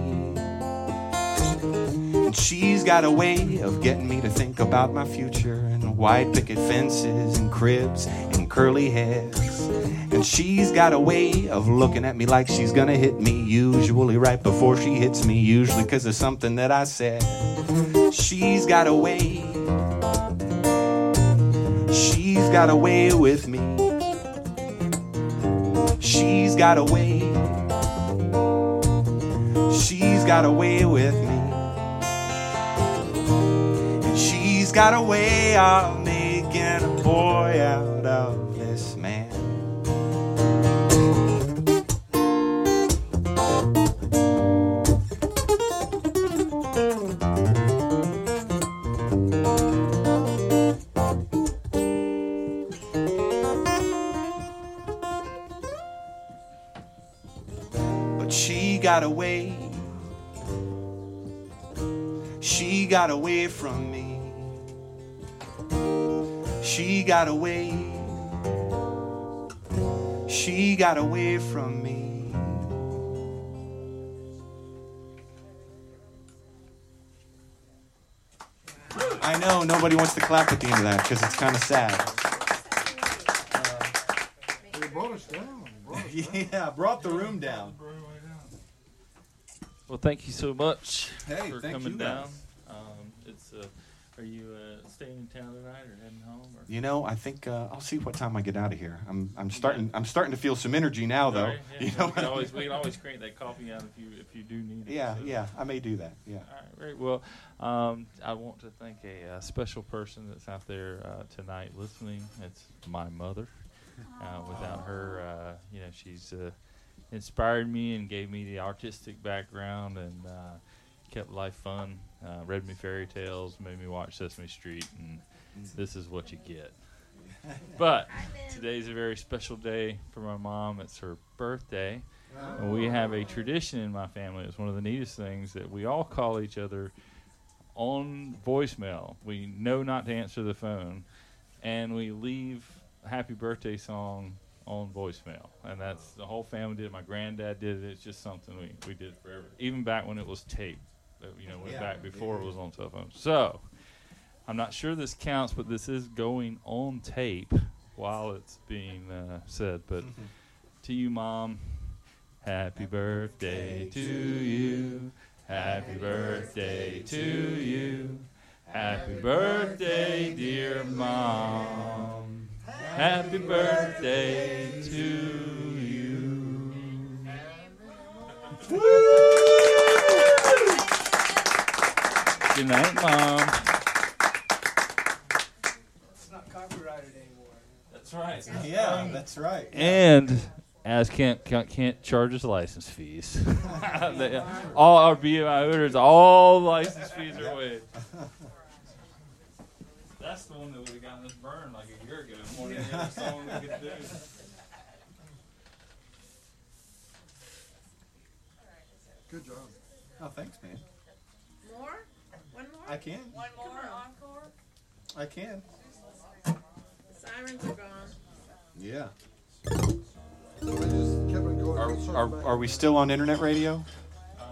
Speaker 2: And she's got a way of getting me to think about my future and white picket fences and cribs and curly heads. And she's got a way of looking at me like she's gonna hit me, usually right before she hits me, usually because of something that I said. She's got a way. She's got a way with me. She's got a way. She's got a way with me. And she's got a way of making a boy out of got away from me. She got away. She got away from me. I know nobody wants to clap at the end of that because it's kind of sad.
Speaker 6: They brought us down. Brought us <laughs> down.
Speaker 2: yeah, brought the room down.
Speaker 1: Well, thank you so much
Speaker 2: Hey,
Speaker 1: for
Speaker 2: thank
Speaker 1: coming
Speaker 2: you
Speaker 1: down.
Speaker 2: guys.
Speaker 1: Um, it's uh, are you uh, staying in town tonight or heading home? Or?
Speaker 2: You know, I think uh, I'll see what time I get out of here. I'm I'm starting I'm starting to feel some energy now though.
Speaker 1: Alright, yeah, <laughs>
Speaker 2: You know
Speaker 1: we can
Speaker 2: I
Speaker 1: always we can always crank that coffee out if you if you do need it.
Speaker 2: Yeah,
Speaker 1: so.
Speaker 2: yeah, I may do that. Yeah.
Speaker 1: All right, great. Well, um, I want to thank a uh, special person that's out there uh, tonight listening. It's my mother. Uh, without her, uh, you know, she's uh, inspired me and gave me the artistic background and uh, kept life fun. Uh, read me fairy tales, made me watch Sesame Street, and this is what you get. But today's a very special day for my mom. It's her birthday. And we have a tradition in my family. It's one of the neatest things that we all call each other on voicemail. We know not to answer the phone, and we leave a happy birthday song on voicemail. And that's the whole family did. it. My granddad did it. It's just something we, we did forever, even back when it was tape. Uh, You know, went
Speaker 2: Yeah.
Speaker 1: back before it was on cell phones. So, I'm not sure this counts, but this is going on tape while it's being uh, said. But <laughs> to you, mom, happy birthday to you. Happy birthday to you. Happy birthday, dear mom. Happy birthday to you. Good night, mom.
Speaker 10: It's not copyrighted anymore.
Speaker 1: That's
Speaker 11: right.
Speaker 2: Yeah, that's right.
Speaker 1: and as can't can't, can't charge us license fees. <laughs> They- all our BMI orders, all license fees are waived. That's the one that would have gotten us burned like a year ago more than any other <laughs> song we could do.
Speaker 6: Good job.
Speaker 2: Oh, thanks, man.
Speaker 4: More? One more?
Speaker 2: I can.
Speaker 4: One more encore?
Speaker 2: I can.
Speaker 4: Sirens are gone.
Speaker 2: Yeah.
Speaker 6: So just going.
Speaker 2: Are,
Speaker 6: We'll
Speaker 2: are, are we still on internet radio?
Speaker 1: Um,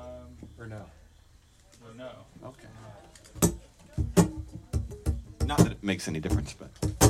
Speaker 2: Or no?
Speaker 1: no.
Speaker 2: Okay. Not that it makes any difference, but.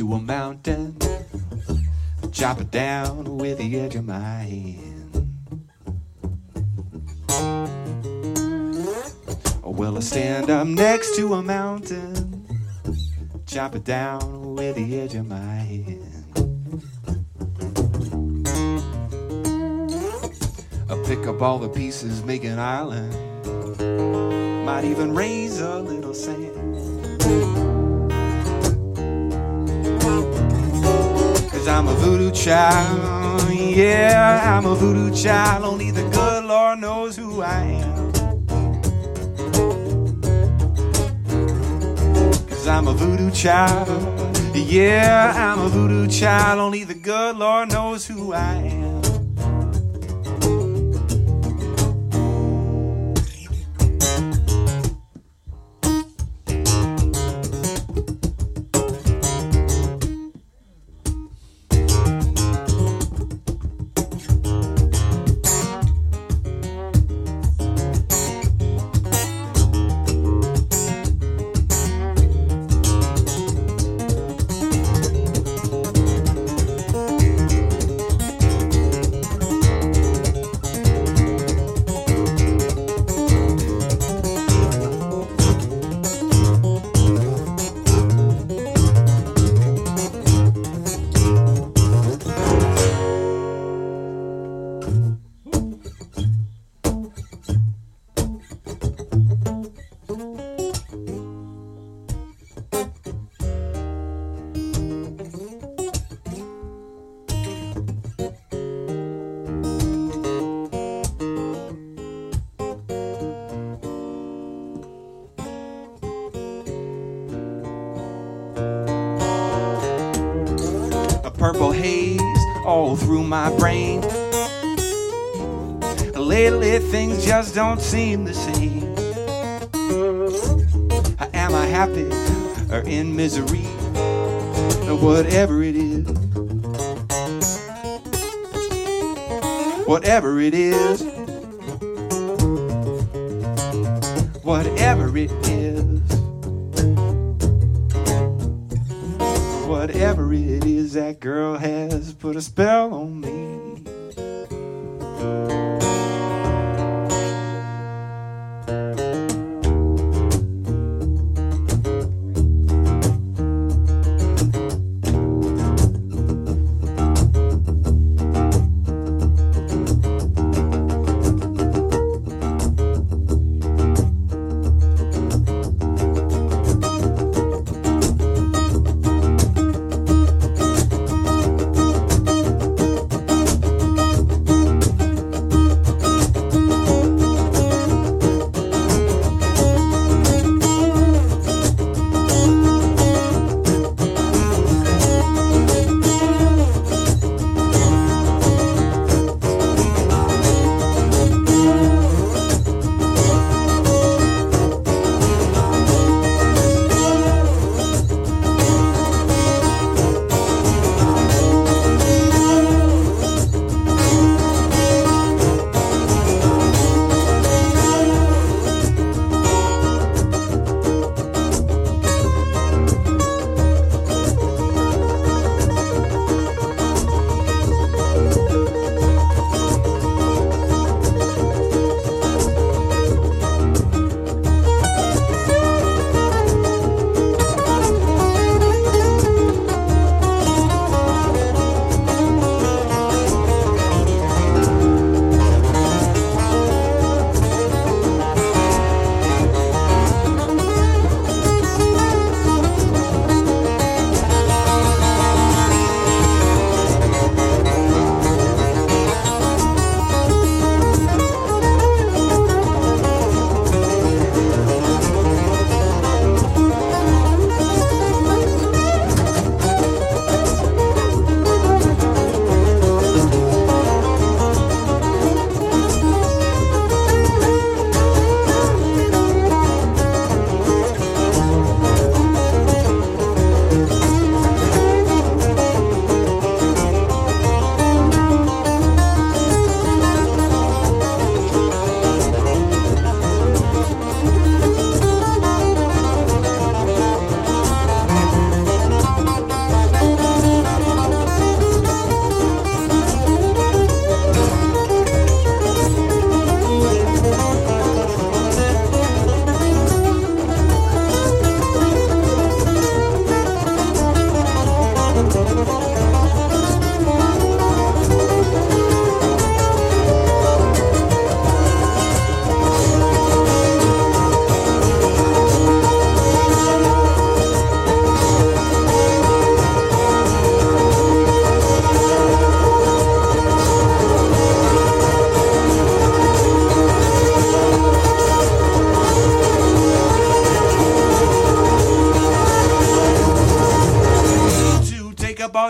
Speaker 2: To a mountain? Chop it down with the edge of my hand. Or will I stand up next to a mountain? Chop it down with the edge of my hand. I pick up all the pieces, make an island. Might even raise a little sand. I'm a voodoo child. Yeah, I'm a voodoo child. Only the good Lord knows who I am. Cause I'm a voodoo child. Yeah, I'm a voodoo child. Only the good Lord knows who I am. My brain. Lately, things just don't seem the same. Am I happy or in misery? Whatever it is, whatever it is, whatever it is. Whatever it is, that girl has put a spell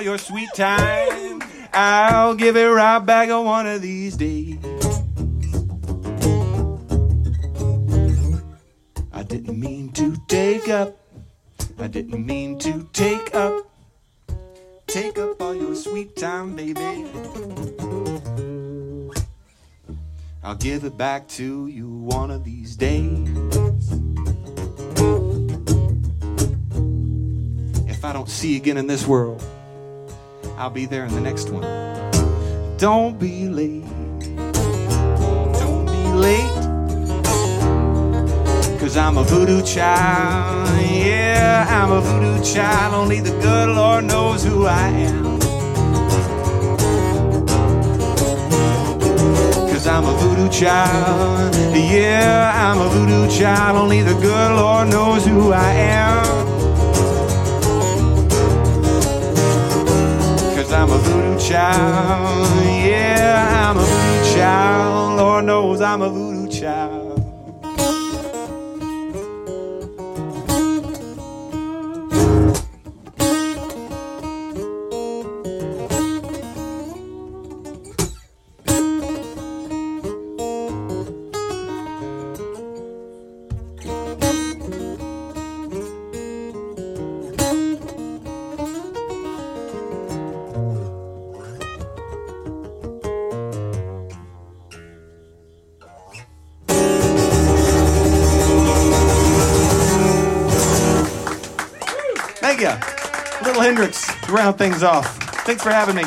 Speaker 2: your sweet time. I'll be there in the next one. Don't be late. Don't be late. Cause I'm a voodoo child. Yeah, I'm a voodoo child. Only the good Lord knows who I am. Cause I'm a voodoo child. Yeah, I'm a voodoo child. Only the good Lord knows who I am. Cause I'm a voodoo child. Yeah, I'm a voodoo child. Lord knows I'm a voodoo off. Thanks for having me.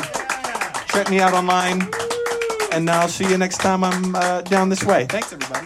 Speaker 2: Check me out online. And I'll see you next time I'm uh, down this way. Thanks, everybody.